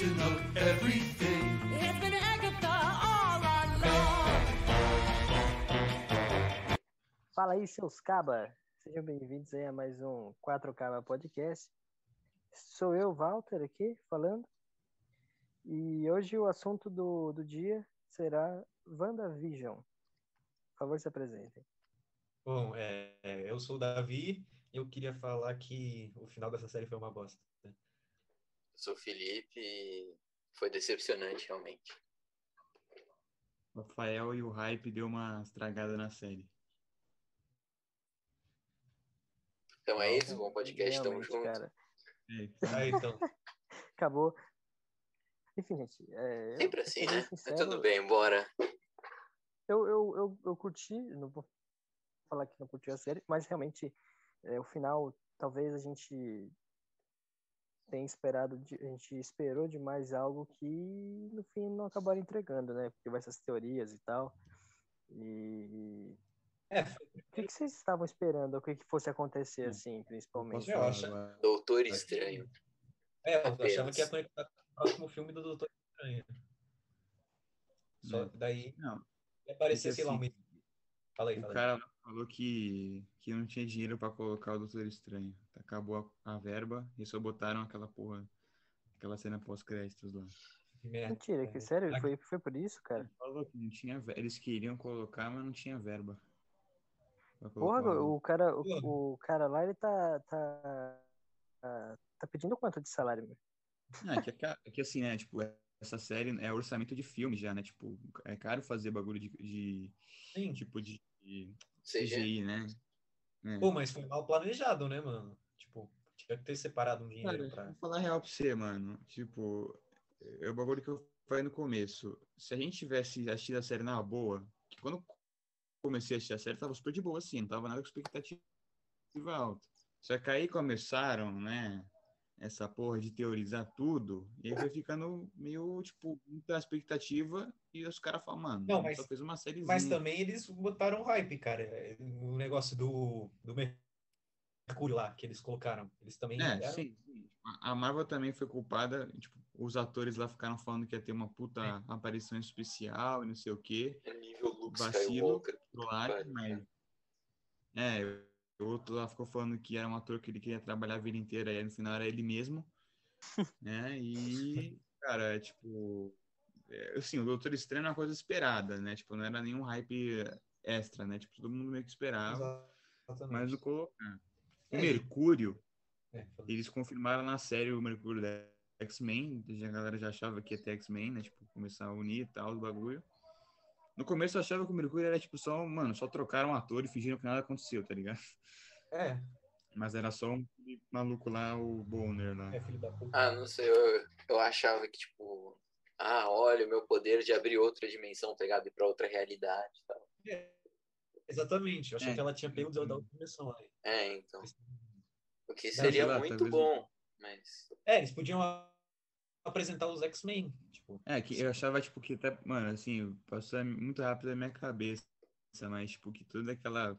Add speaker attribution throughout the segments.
Speaker 1: everything.
Speaker 2: It's been Agatha all along.
Speaker 3: Fala aí, seus caba! Sejam bem-vindos aí a mais um 4 Caba Podcast. Sou eu, Walter, aqui falando. E hoje o assunto do, do dia será WandaVision. Por favor, se apresentem.
Speaker 4: Bom, é, é, eu sou o Davi e eu queria falar que o final dessa série foi uma bosta.
Speaker 5: Sou o Felipe e foi decepcionante, realmente.
Speaker 6: Rafael e o hype deu uma estragada na série.
Speaker 5: Então é isso, bom podcast, tamo
Speaker 3: Realmente,
Speaker 5: junto.
Speaker 3: cara.
Speaker 6: É,
Speaker 4: então.
Speaker 3: Acabou. Enfim, gente. é, eu-
Speaker 5: Sempre assim, né?
Speaker 3: sincero,
Speaker 5: Mas tudo bem, bora.
Speaker 3: Eu, eu, eu, eu curti, não vou falar que não curti a série, mas realmente é, o final, talvez a gente tenha esperado, de- a gente esperou demais algo que no fim não acabaram entregando, né? Porque vai essas teorias e tal. E
Speaker 4: É,
Speaker 3: o que, que vocês estavam esperando? O que, que fosse acontecer, assim, principalmente?
Speaker 4: Eu acho-?
Speaker 5: Doutor Estranho.
Speaker 4: é, eu
Speaker 5: Apenas.
Speaker 4: achava que ia conectar com o próximo filme do Doutor Estranho. Só que daí
Speaker 6: Não,
Speaker 4: ia aparecer, sei lá, um... Fala aí,
Speaker 6: o
Speaker 4: fala aí.
Speaker 6: cara falou que, que não tinha dinheiro pra colocar o Doutor Estranho. Acabou a, a verba e só botaram aquela porra, aquela cena pós-créditos lá.
Speaker 4: Merda.
Speaker 3: Mentira, que sério? Foi, foi por isso, cara?
Speaker 6: Ele falou que não tinha, eles queriam colocar, mas não tinha verba.
Speaker 3: Porra,
Speaker 6: o-
Speaker 3: cara, o, o cara lá, ele tá, tá, tá, tá pedindo quanto de salário, meu?
Speaker 6: Não, é que, é que assim, né? Tipo, essa série é orçamento de filme já, né? Tipo, é caro fazer bagulho de, de
Speaker 4: Sim.
Speaker 6: tipo de, de CGI, né? É.
Speaker 4: Pô, mas foi mal planejado, né, mano? Tipo, tinha que ter separado um dinheiro
Speaker 6: Cara,
Speaker 4: pra...
Speaker 6: vou falar a real pra você, mano. Tipo, é o bagulho que eu falei no começo. Se a gente tivesse assistido a série na boa, que quando eu comecei a assistir a série, tava super de boa, assim, não tava nada com expectativa alta. Só que aí começaram, né? Essa porra de teorizar tudo, e aí foi ficando meio, tipo, muita expectativa, e os caras falam, mano,
Speaker 4: Não, mas-
Speaker 6: só fez uma sériezinha.
Speaker 4: Mas também eles botaram hype, cara. O negócio do, do Mercúrio lá, que eles colocaram. Eles também
Speaker 6: É,
Speaker 4: deram-
Speaker 6: sim, sim. A Marvel também foi culpada, tipo, os atores lá ficaram falando que ia ter uma puta aparição especial e não sei o quê,
Speaker 5: é nível Luke
Speaker 6: Vacilo.
Speaker 5: Skywalker. Pariu,
Speaker 6: mas... É, outro lá ficou falando que era um ator que ele queria trabalhar a vida inteira, e aí no final era ele mesmo, né, e, cara, é tipo... é, assim, o Doutor Estranho é uma coisa esperada, né, tipo, não era nenhum hype extra, né, tipo, todo mundo meio que esperava,
Speaker 4: Exatamente.
Speaker 6: mas não colocar. O
Speaker 4: É,
Speaker 6: Mercúrio...
Speaker 4: É.
Speaker 6: Eles confirmaram na série o Mercúrio da X-Men. A galera já achava que ia ter X-Men, né? Tipo, começar a unir e tal, o bagulho. No começo eu achava que o Mercúrio era tipo só, mano, só trocaram um ator e fingiram que nada aconteceu, tá ligado?
Speaker 4: É,
Speaker 6: Mas era só um maluco lá, o Bonner lá.
Speaker 4: é filho da puta.
Speaker 5: Ah, não sei, eu, eu achava que, tipo, ah, olha, o meu poder de abrir outra dimensão, tá ligado? Ir pra outra realidade e tal.
Speaker 4: Exatamente, eu achei
Speaker 6: É.
Speaker 4: que ela tinha pego da outra dimensão aí.
Speaker 5: É, então. O que seria
Speaker 6: lá,
Speaker 5: muito
Speaker 6: talvez
Speaker 5: bom, mas.
Speaker 4: É, eles podiam apresentar os X-Men, tipo,
Speaker 6: É, que eu achava, tipo, que até, mano, assim, passou muito rápido na minha cabeça, mas, tipo, que toda aquela,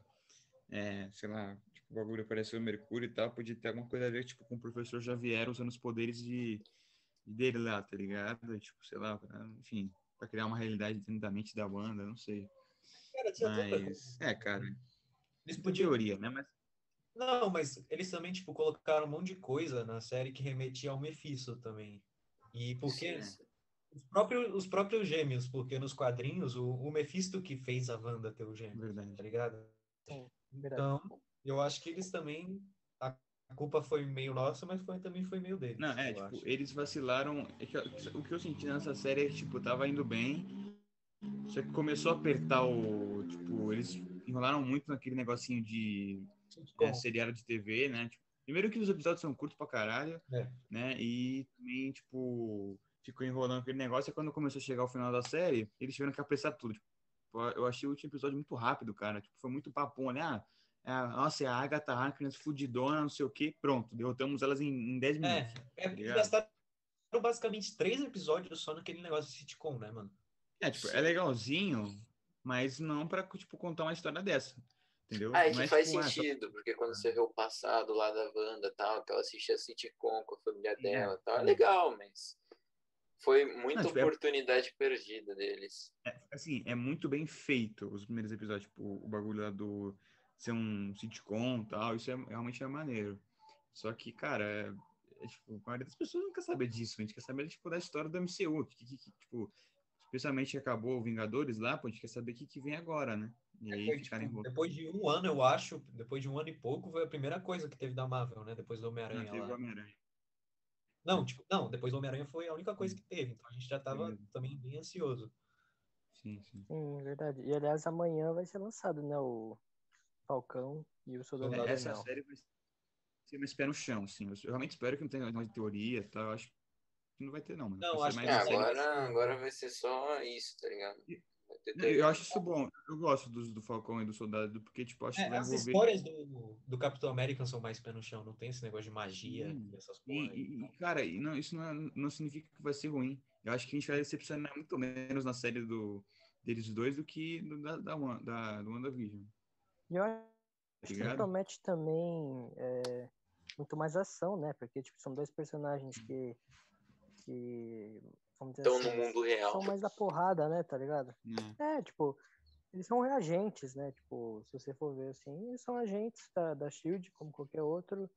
Speaker 6: é, sei lá, tipo, o bagulho apareceu o Mercúrio e tal, podia ter alguma coisa a ver, tipo, com o professor Xavier usando os poderes de, dele lá, tá ligado? Tipo, sei lá, pra- enfim, pra criar uma realidade dentro da mente da Wanda, não sei.
Speaker 4: cara, tinha tanta
Speaker 6: Mas, é, cara,
Speaker 4: Eles podiam
Speaker 6: teoria, né? Mas,
Speaker 4: Não, mas eles também, tipo, colocaram um monte de coisa na série que remetia ao Mephisto também. E porque
Speaker 5: Sim,
Speaker 4: os próprios, os próprios gêmeos, porque nos quadrinhos o, o Mephisto que fez a Wanda ter o gêmeo,
Speaker 6: verdade.
Speaker 4: tá ligado?
Speaker 3: Verdade.
Speaker 4: Então, eu acho que eles também. A a culpa foi meio nossa, mas foi, também foi meio deles.
Speaker 6: Não, é, tipo,
Speaker 4: acho.
Speaker 6: eles vacilaram. é que o que eu senti nessa série é que, tipo, tava indo bem. Só que começou a apertar o. Tipo, eles enrolaram muito naquele negocinho de é, seriado de TV, né? Tipo, primeiro que os episódios são curtos pra caralho,
Speaker 4: É.
Speaker 6: né? E também, tipo, ficou enrolando aquele negócio. E quando começou a chegar ao final da série, eles tiveram que apressar tudo. Tipo, eu achei o último episódio muito rápido, cara. Tipo, foi muito papum, né? Ah, é, nossa, é a Agatha Harkness fudidona, não sei o quê. Pronto, derrotamos elas em, em 10 minutos.
Speaker 4: É, é gastaram basicamente três episódios só naquele negócio de sitcom, né, mano?
Speaker 6: É, tipo, é legalzinho, mas não pra, tipo, contar uma história dessa. Entendeu?
Speaker 5: Ah, é que faz
Speaker 6: tipo, ah, só-
Speaker 5: sentido, porque quando você vê o passado lá da Wanda e tal, que ela assiste a sitcom com a família
Speaker 6: É,
Speaker 5: dela e tal, é
Speaker 6: é.
Speaker 5: legal, mas Foi muita
Speaker 6: Não, tipo, é-
Speaker 5: oportunidade perdida deles.
Speaker 6: É, assim, é muito bem feito os primeiros episódios, tipo, o bagulho lá do ser um sitcom e tal, isso é, realmente é maneiro. Só que, cara, é, é, tipo, a maioria das pessoas não quer saber disso, a gente quer saber, tipo, da história do MCU, que, que- que, tipo, especialmente acabou o Vingadores lá, pô, a gente quer saber o que, que vem agora, né? E aí
Speaker 4: Foi,
Speaker 6: ficarem
Speaker 4: tipo, depois de um ano, eu acho, depois de um ano e pouco, foi a primeira coisa que teve da Marvel, né? Depois do Homem-Aranha
Speaker 6: teve o. Homem-Aranha.
Speaker 4: Não, tipo, não, depois do Homem-Aranha foi a única coisa que teve. Então a gente já tava
Speaker 6: Beleza.
Speaker 4: também bem ansioso.
Speaker 6: Sim, sim.
Speaker 3: Sim, verdade. E aliás, amanhã vai ser lançado, né? O Falcão e o Soldado
Speaker 6: É, essa
Speaker 3: Invernal.
Speaker 6: série vai ser mais pé no chão, assim. Eu realmente espero que não tenha mais teoria, tá? Eu acho que não vai ter, não, mano.
Speaker 4: Não, acho
Speaker 6: mais
Speaker 4: que
Speaker 5: É, agora, agora vai ser só isso, tá ligado?
Speaker 6: Não, Eu acho isso bom. Eu gosto dos do Falcão e do Soldado, porque, tipo, acho que
Speaker 4: É,
Speaker 6: vai
Speaker 4: as
Speaker 6: envolver.
Speaker 4: histórias do, do Capitão América são mais pé no chão, não tem esse negócio de magia e essas coisas.
Speaker 6: e- e, cara, e não, isso não, é- não significa que vai ser ruim. Eu acho que a gente vai decepcionar muito menos na série do, deles dois do que do, da, da, Wan- da, do WandaVision.
Speaker 3: E eu acho que
Speaker 6: Ligado?
Speaker 3: promete também é, muito mais ação, né? Porque, tipo, são dois personagens que. que
Speaker 5: Estão
Speaker 3: assim,
Speaker 5: no mundo real.
Speaker 3: são mais da porrada, né? Tá ligado?
Speaker 6: Né?
Speaker 3: É, tipo, eles são agentes, né? Tipo, se você for ver assim, eles são agentes da, da Shield, como qualquer outro,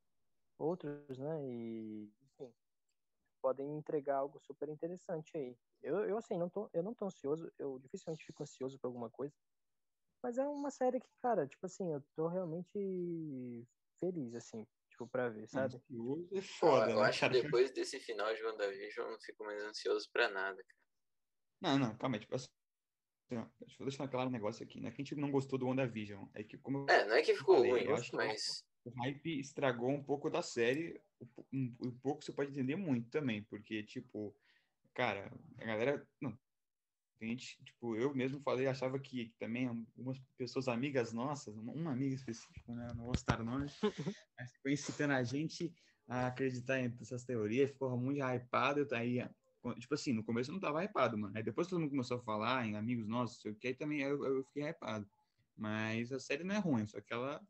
Speaker 3: outros, né? E, enfim, podem entregar algo super interessante aí. Eu, eu assim, não tô, eu não tô ansioso, eu dificilmente fico ansioso por alguma coisa. Mas é uma série que, cara, tipo assim, eu tô realmente feliz, assim, tipo, pra ver, sabe?
Speaker 6: Ansioso é foda,
Speaker 5: eu
Speaker 6: né,
Speaker 5: acho
Speaker 6: cara?
Speaker 5: que depois desse final de WandaVision eu não fico mais ansioso pra nada. cara.
Speaker 6: Não, não, calma aí. Tipo, assim, deixa eu deixar claro um negócio aqui. Não é que a gente não gostou do WandaVision. É que, como
Speaker 5: É, não é que ficou
Speaker 6: falei,
Speaker 5: ruim,
Speaker 6: eu acho que
Speaker 5: mas
Speaker 6: o hype estragou um pouco da série. Um, um, um pouco você pode entender muito também, porque, tipo, cara, a galera. Não, gente, tipo, eu mesmo falei, achava que também algumas pessoas amigas nossas, uma, uma amiga específica, né? Não vou citar nomes, mas ficou incitando a gente a acreditar em essas teorias, ficou muito hypado, tá aí. Tipo assim, no começo eu não tava hypado, mano. Aí depois todo mundo começou a falar em amigos nossos, sei o que, aí também eu, eu fiquei hypado. Mas a série não é ruim, só que ela.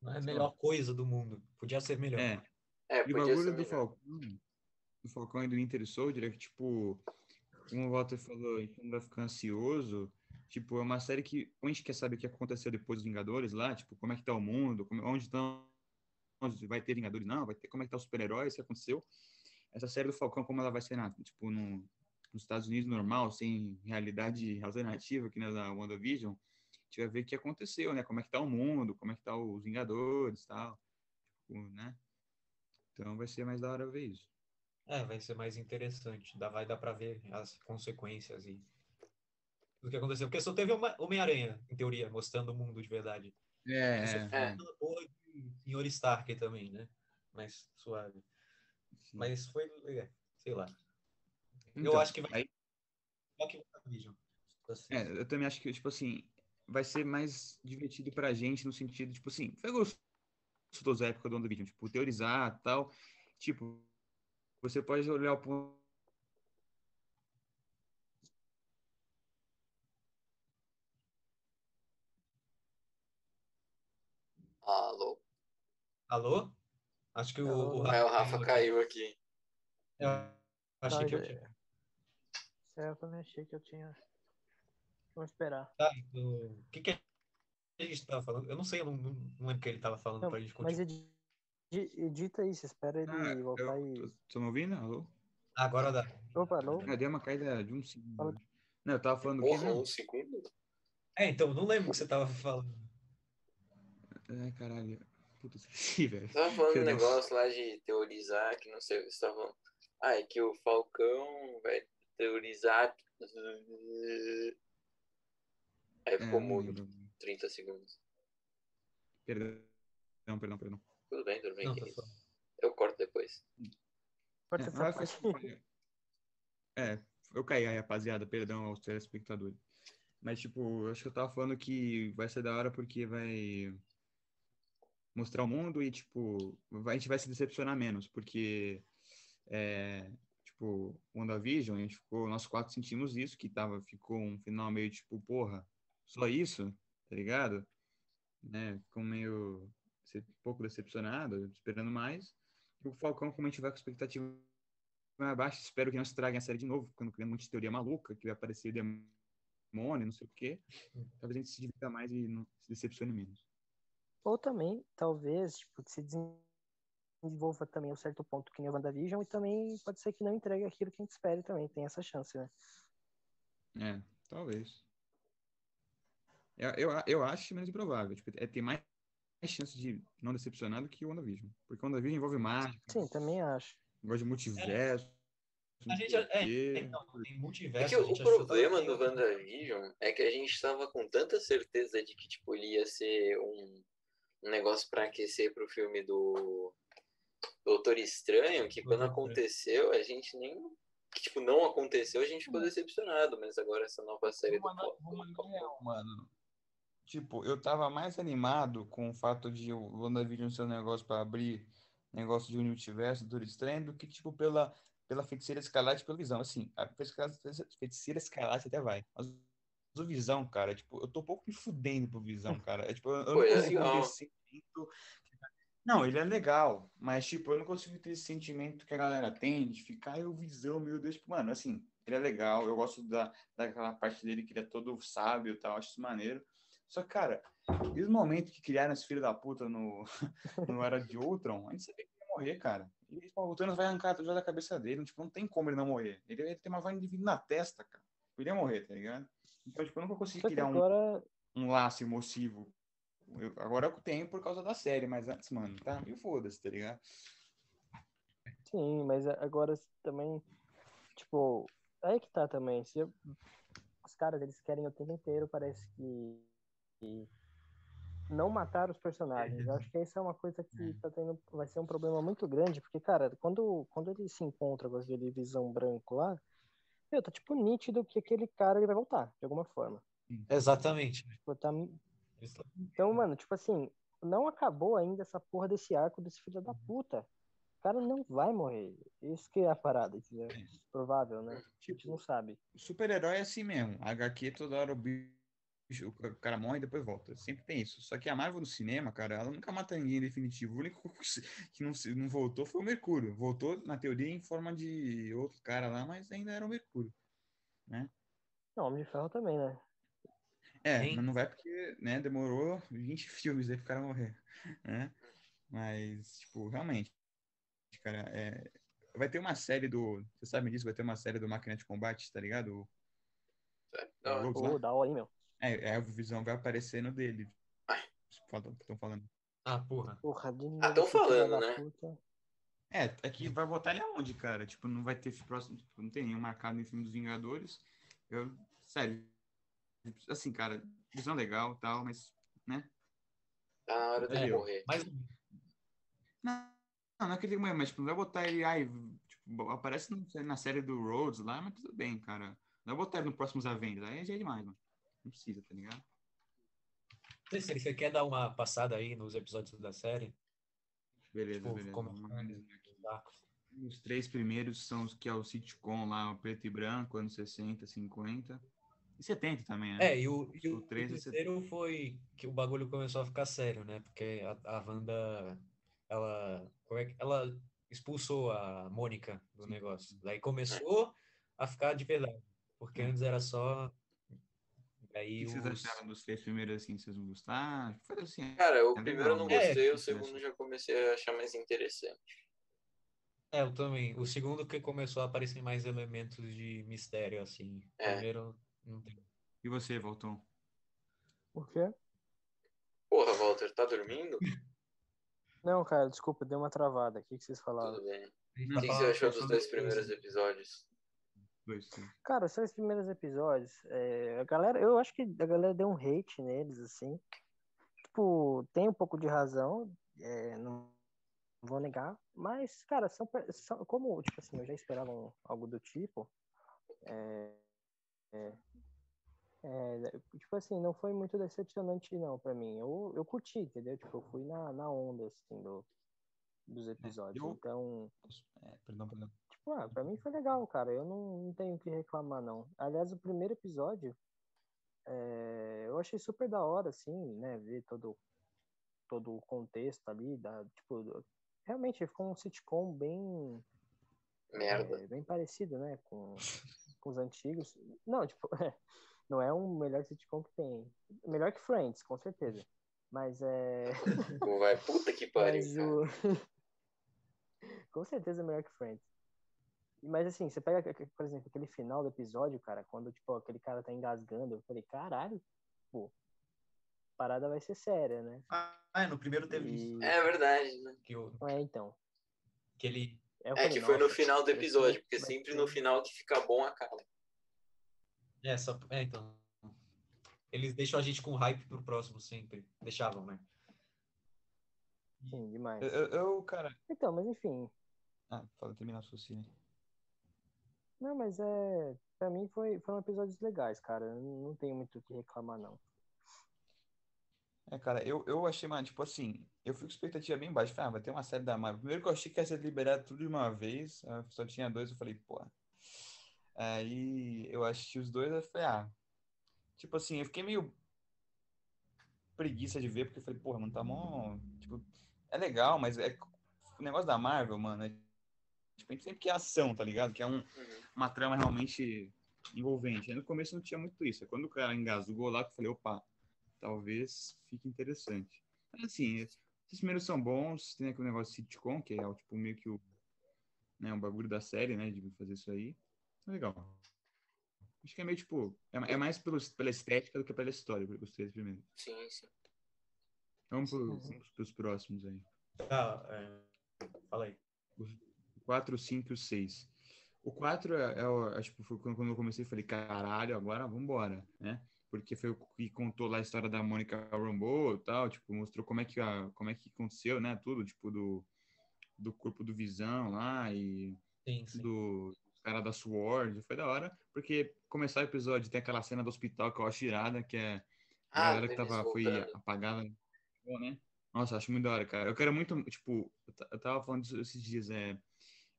Speaker 4: Não é a melhor coisa do mundo. Podia ser melhor.
Speaker 6: É,
Speaker 5: é,
Speaker 6: E o bagulho
Speaker 5: ser
Speaker 6: do
Speaker 5: melhor.
Speaker 6: Falcão, do Falcão e do Winter Soldier é que, tipo, como o Walter falou, a não vai ficar ansioso. Tipo, é uma série que a gente quer saber o que aconteceu depois dos Vingadores lá, tipo, como é que tá o mundo, como, onde estão. onde Vai ter Vingadores? Não, vai ter como é que tá os super-heróis, o que aconteceu. Essa série do Falcão, como ela vai ser na, tipo, no, nos Estados Unidos normal, sem realidade alternativa, que na WandaVision, a gente vai ver o que aconteceu, né? Como é que tá o mundo, como é que tá os Vingadores e tal. Tipo, né? Então vai ser mais da hora ver isso.
Speaker 4: É, vai ser mais interessante. Dá, vai dar pra ver as consequências e do que aconteceu. Porque só teve uma Homem-Aranha, em teoria, mostrando o mundo de verdade.
Speaker 6: É, é.
Speaker 4: Aquela porra de Senhor Stark também, né? Mais suave.
Speaker 6: sim.
Speaker 4: Mas foi, é, sei lá. eu
Speaker 6: Então,
Speaker 4: acho que vai
Speaker 6: aí-.
Speaker 4: Assim,
Speaker 6: é, eu também acho que, tipo assim, vai ser mais divertido pra gente no sentido, tipo assim, foi gostoso a época do WandaVision, tipo, teorizar e tal. Tipo, você pode olhar o ponto.
Speaker 5: Alô?
Speaker 4: Alô? Acho que o, o
Speaker 5: Aí o Rafa caiu aqui.
Speaker 4: Eu achei que eu
Speaker 3: Tá,
Speaker 4: tinha.
Speaker 3: É, eu também achei que eu tinha. Vamos esperar.
Speaker 4: Tá, o que, que a gente tava falando? Eu não sei, eu não, não, lembro o que ele tava falando
Speaker 3: Não,
Speaker 4: pra gente
Speaker 3: mas
Speaker 4: continuar.
Speaker 3: edi- edita isso, espera ele
Speaker 6: Ah,
Speaker 3: voltar
Speaker 6: eu,
Speaker 3: e.
Speaker 6: tô me ouvindo? Alô?
Speaker 4: Agora dá.
Speaker 3: Opa, alô?
Speaker 6: Ah, deu uma caída de um segundo.
Speaker 3: Fala.
Speaker 6: Não, eu tava falando
Speaker 5: Porra,
Speaker 6: mesmo?
Speaker 5: um segundo?
Speaker 4: É, então, não lembro o que você tava falando.
Speaker 6: Ai, caralho. Puta, esqueci, velho.
Speaker 5: Tava falando um
Speaker 6: Perdão.
Speaker 5: negócio lá de teorizar, que não sei o que você tava falando. Ah, é que o Falcão vai teorizar. Aí
Speaker 6: É,
Speaker 5: ficou
Speaker 6: não
Speaker 5: mudo
Speaker 6: lembro.
Speaker 5: 30 segundos.
Speaker 6: Perdão, perdão, perdão.
Speaker 5: Tudo bem, tudo bem,
Speaker 4: Não, tá.
Speaker 5: Eu corto depois.
Speaker 3: Pode
Speaker 6: É,
Speaker 3: essa parte.
Speaker 6: É, eu caí aí, rapaziada, perdão aos telespectadores. Mas, tipo, eu acho que eu tava falando que vai ser da hora porque vai mostrar o mundo e, tipo, vai- a gente vai se decepcionar menos, porque, é, tipo, WandaVision, a gente ficou, nós quatro sentimos isso, que tava, ficou um final meio, tipo, porra, só isso, tá ligado? Né? Ficou meio, um pouco decepcionado, esperando mais. E o Falcão, como a gente vai com expectativa abaixo, espero que não estraguem a série de novo, quando criando muita teoria maluca, que vai aparecer demônio, não sei o quê. Talvez a gente se divirta mais e não se decepcione menos.
Speaker 3: Ou também, talvez, tipo, se desenvolva também a um certo ponto que nem o WandaVision e também pode ser que não entregue aquilo que a gente espere também, tem essa chance, né?
Speaker 6: É, talvez. Eu, eu, eu acho menos improvável. Tipo, é ter mais chance de não decepcionar do que o WandaVision. Porque o WandaVision envolve mágica,
Speaker 3: Sim, também acho.
Speaker 6: envolve multiverso.
Speaker 4: A
Speaker 6: não
Speaker 4: gente,
Speaker 6: o
Speaker 4: é,
Speaker 6: quê.
Speaker 4: então, tem
Speaker 5: É
Speaker 4: multiverso.
Speaker 5: que
Speaker 4: a
Speaker 5: o, o problema do WandaVision é que a gente tava com tanta certeza de que, tipo, ele ia ser um, um negócio pra aquecer pro filme do Doutor Estranho, que quando aconteceu, a gente nem. Que, tipo, não aconteceu, a gente ficou decepcionado, mas agora essa nova série do
Speaker 6: vou mandar real, mano. Tipo, eu tava mais animado com o fato de o WandaVision ser um negócio pra abrir negócio de multiverso, do estranho, do que, tipo, pela, pela feiticeira escarlate e pela visão. Assim, a feiticeira escarlate até vai. Mas o visão, cara, tipo, eu tô um pouco me fudendo pro visão, cara. É, tipo, eu, eu não
Speaker 5: ele é
Speaker 6: consigo ter esse sentimento. Não, ele é legal, mas, tipo, eu não consigo ter esse sentimento que a galera tem de ficar, eu visão, meu Deus, tipo, mano, assim, ele é legal, eu gosto da, daquela parte dele que ele é todo sábio e tal, acho isso maneiro. Só que, cara, e os momentos que criaram esse filho da puta no, no Era de Ultron, a gente sabia que ia morrer, cara. E tipo, o Thanos vai arrancar já da cabeça dele, tipo, não tem como ele não morrer. Ele ia ter uma vaina de vida na testa, cara. Ele ia morrer, tá ligado? Então, tipo, eu nunca consegui
Speaker 3: Só
Speaker 6: criar um,
Speaker 3: agora,
Speaker 6: um laço emotivo. Eu- agora eu tenho por causa da série, mas antes, mano, tá meio foda-se, tá ligado?
Speaker 3: sim, mas agora também, tipo, aí que tá também. Se eu- os caras, eles querem o tempo inteiro, parece que não matar os personagens. Eu acho que isso é uma coisa que tá tendo, vai ser um problema muito grande, porque, cara, quando, quando ele se encontra com aquele visão branco lá, meu, tá tipo nítido que aquele cara ele vai voltar, de alguma forma.
Speaker 4: Exatamente.
Speaker 3: Tipo, tá, Então, mano, tipo assim, não acabou ainda essa porra desse arco desse filho da puta. O cara não vai morrer. Isso que é a parada, entendeu? Provável, né? A gente não sabe.
Speaker 6: O super-herói é assim mesmo. A HQ toda hora o bicho, o cara morre e depois volta. Sempre tem isso. Só que a Marvel no cinema, cara, ela nunca mata ninguém em definitivo. O único que não, se- não voltou foi o Mercúrio. Voltou, na teoria, em forma de outro cara lá, mas ainda era o Mercúrio. Né?
Speaker 3: Não, Homem de Ferro também, né?
Speaker 6: É,
Speaker 4: Hein?
Speaker 6: mas não vai porque, né, demorou 20 filmes aí pro cara morrer, né? Mas, tipo, realmente, cara, é... vai ter uma série do, você sabe disso, vai ter uma série do Máquina de Combate, tá ligado? Rhodes
Speaker 3: Pô,
Speaker 6: lá?
Speaker 3: da hora, hein, meu?
Speaker 6: É, é, o Visão vai aparecer no dele. Estão falando.
Speaker 4: Ah, porra.
Speaker 3: Porra, de novo
Speaker 5: Ah, tão
Speaker 3: esse filho
Speaker 5: falando, né?
Speaker 3: puta.
Speaker 6: É, é que vai botar ele aonde, cara? Tipo, não vai ter próximo, tipo, não tem nenhum marcado em filme dos Vingadores. Eu, sério, assim, cara, visão legal e tal, mas, né?
Speaker 5: Tá na hora dele
Speaker 4: É,
Speaker 5: morrer.
Speaker 4: Mas
Speaker 6: Não, não, não é que ele morreu, mas tipo, não vai botar ele, ai, tipo, aparece na série do Rhodes lá, mas tudo bem, cara. Não vai botar ele no próximos Avengers, aí já é demais, mano. Não precisa, tá ligado?
Speaker 4: se você quer dar uma passada aí nos episódios da série,
Speaker 6: Beleza,
Speaker 4: tipo,
Speaker 6: beleza.
Speaker 4: como tá?
Speaker 6: Os três primeiros são os que é o sitcom lá, o preto e branco, anos 60, 50. E 70 também, né?
Speaker 4: É, e o, e o,
Speaker 6: O é
Speaker 4: terceiro foi que o bagulho começou a ficar sério, né? Porque a, a Wanda, ela, como é que- ela expulsou a Mônica do negócio. Daí começou a ficar de verdade. Porque
Speaker 6: É.
Speaker 4: antes era só.
Speaker 6: O
Speaker 4: Aí
Speaker 6: que vocês
Speaker 4: os...
Speaker 6: acharam dos três primeiros, assim, vocês vão gostar? Foi assim,
Speaker 5: Cara, o
Speaker 6: É
Speaker 5: primeiro eu não
Speaker 4: né?
Speaker 5: gostei,
Speaker 6: É,
Speaker 5: o segundo já comecei a achar mais interessante.
Speaker 4: É, eu também. O segundo que começou a aparecer mais elementos de mistério, assim. O
Speaker 5: É.
Speaker 4: primeiro não tem.
Speaker 6: E você, Valton?
Speaker 3: Por quê?
Speaker 5: Porra, Walter, tá dormindo?
Speaker 3: Não, cara, desculpa, deu uma travada. O que, que vocês falaram?
Speaker 5: Tudo bem. O
Speaker 4: tá
Speaker 5: que, que você
Speaker 4: falando
Speaker 5: achou dos dois primeiros episódios?
Speaker 6: Dois, sim.
Speaker 3: Cara, os três primeiros episódios, é, a galera, eu acho que a galera deu um hate neles, assim. Tipo, tem um pouco de razão, é, não vou negar, mas, cara, são, são como, tipo assim, eu já esperava um- algo do tipo. É, é, é, tipo assim, não foi muito decepcionante, não, pra mim. Eu, eu curti, entendeu? Tipo, eu fui na, na onda, assim, do, dos episódios.
Speaker 6: eu-
Speaker 3: Então,
Speaker 6: É, perdão, perdão.
Speaker 3: Tipo, ah, pra mim foi legal, cara. Eu não, não tenho o que reclamar, não. Aliás, o primeiro episódio, é, eu achei super da hora, assim, né? Ver todo, todo o contexto ali, da, tipo, realmente ficou um sitcom bem,
Speaker 5: Merda.
Speaker 3: É bem parecido, né? Com, com os antigos. Não, tipo, não é um melhor sitcom que tem. Melhor que Friends, com certeza. Mas é.
Speaker 5: Vai, puta que pariu,
Speaker 3: o... Com certeza é melhor que Friends. Mas assim, você pega, por exemplo, aquele final do episódio, cara, quando tipo, aquele cara tá engasgando, eu falei, caralho, pô, a parada vai ser séria, né?
Speaker 4: Ah, no primeiro teve isso.
Speaker 3: E...
Speaker 5: É verdade, né?
Speaker 4: Que, o,
Speaker 3: É, então.
Speaker 4: que ele.
Speaker 3: Eu
Speaker 5: É
Speaker 3: falei,
Speaker 5: que foi no
Speaker 3: "Nossa,
Speaker 5: final do episódio, porque sempre no final que fica bom acaba.
Speaker 4: É, só, é, então. Eles deixam a gente com hype pro próximo sempre. Deixavam, né?
Speaker 3: Sim, demais.
Speaker 6: Eu, eu- eu, cara.
Speaker 3: Então, mas enfim.
Speaker 6: Ah, fala, terminar a raciocínio.
Speaker 3: Não, mas é. Pra mim foi, foram episódios legais, cara. Não tenho muito o que reclamar, não.
Speaker 6: É, cara, eu, eu achei, mano, tipo assim, eu fui com expectativa bem baixa. Falei, ah, vai ter uma série da Marvel. Primeiro que eu achei que ia ser liberado tudo de uma vez, só tinha dois, eu falei, pô. Aí eu assisti os dois, eu falei, ah. Tipo assim, eu fiquei meio preguiça de ver, porque eu falei, porra, mano, tá mó. Tipo, é legal, mas é o negócio da Marvel, mano, é, tipo, a gente sempre quer ação, tá ligado? Que é um,
Speaker 5: Uhum.
Speaker 6: uma trama realmente envolvente. Aí no começo não tinha muito isso. Aí quando o cara engasgou lá, eu falei, opa, talvez fique interessante. Mas assim, esses primeiros são bons, tem aquele negócio de sitcom, que é o, tipo meio que o, né, um bagulho da série, né, de fazer isso aí. É legal. Acho que é meio tipo, é, é mais pelo, pela estética do que pela história, os três primeiros.
Speaker 5: Sim, sim.
Speaker 6: Vamos pros, vamos pros próximos aí.
Speaker 4: Ah, é, fala aí.
Speaker 6: 4, o 5 e o 6. O 4 é, é, o- é, tipo, foi quando eu comecei, falei, caralho, agora vambora, né? Porque foi o que contou lá a história da Mônica Rambeau e tal, tipo, mostrou como é que, a, como é que aconteceu, né? Tudo, tipo, do, do corpo do Visão lá e
Speaker 4: Sim, sim.
Speaker 6: do cara da Sword. Foi da hora, porque começar o episódio tem aquela cena do hospital que eu acho irada, que é a
Speaker 5: Ah,
Speaker 6: galera que tava, foi apagada, né? Nossa, acho muito da hora, cara. Eu quero muito, tipo, eu eu tava falando disso esses dias, é,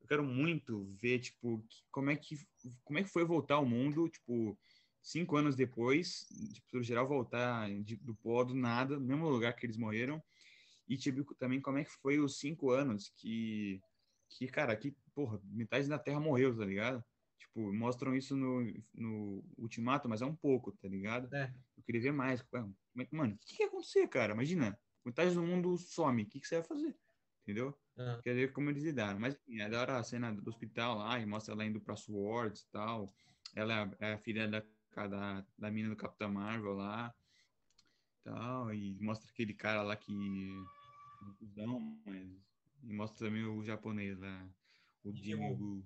Speaker 6: quero muito ver, tipo, como é que, como é que foi voltar ao mundo, tipo, cinco anos depois, tipo, pro geral voltar de- do pó do nada, no mesmo lugar que eles morreram, e, tipo, também como é que foi os cinco anos que, que, cara, que, porra, metade da Terra morreu, tá ligado? Tipo, mostram isso no, no Ultimato, mas é um pouco, tá ligado?
Speaker 4: É.
Speaker 6: Eu queria ver mais. É Mano, o que, que ia acontecer, cara? Imagina, metade do mundo some. O que, que você vai fazer? Entendeu?
Speaker 4: Ah,
Speaker 6: Quer ver como eles lidaram. Mas enfim, é da hora a cena do hospital lá e mostra ela indo pra Swords e tal. Ela é a, é a filha da, da, da menina do Capitão Marvel lá. Tal, e mostra aquele cara lá que. cuzão, mas. E mostra também o japonês lá. O
Speaker 4: Jimmy Woo.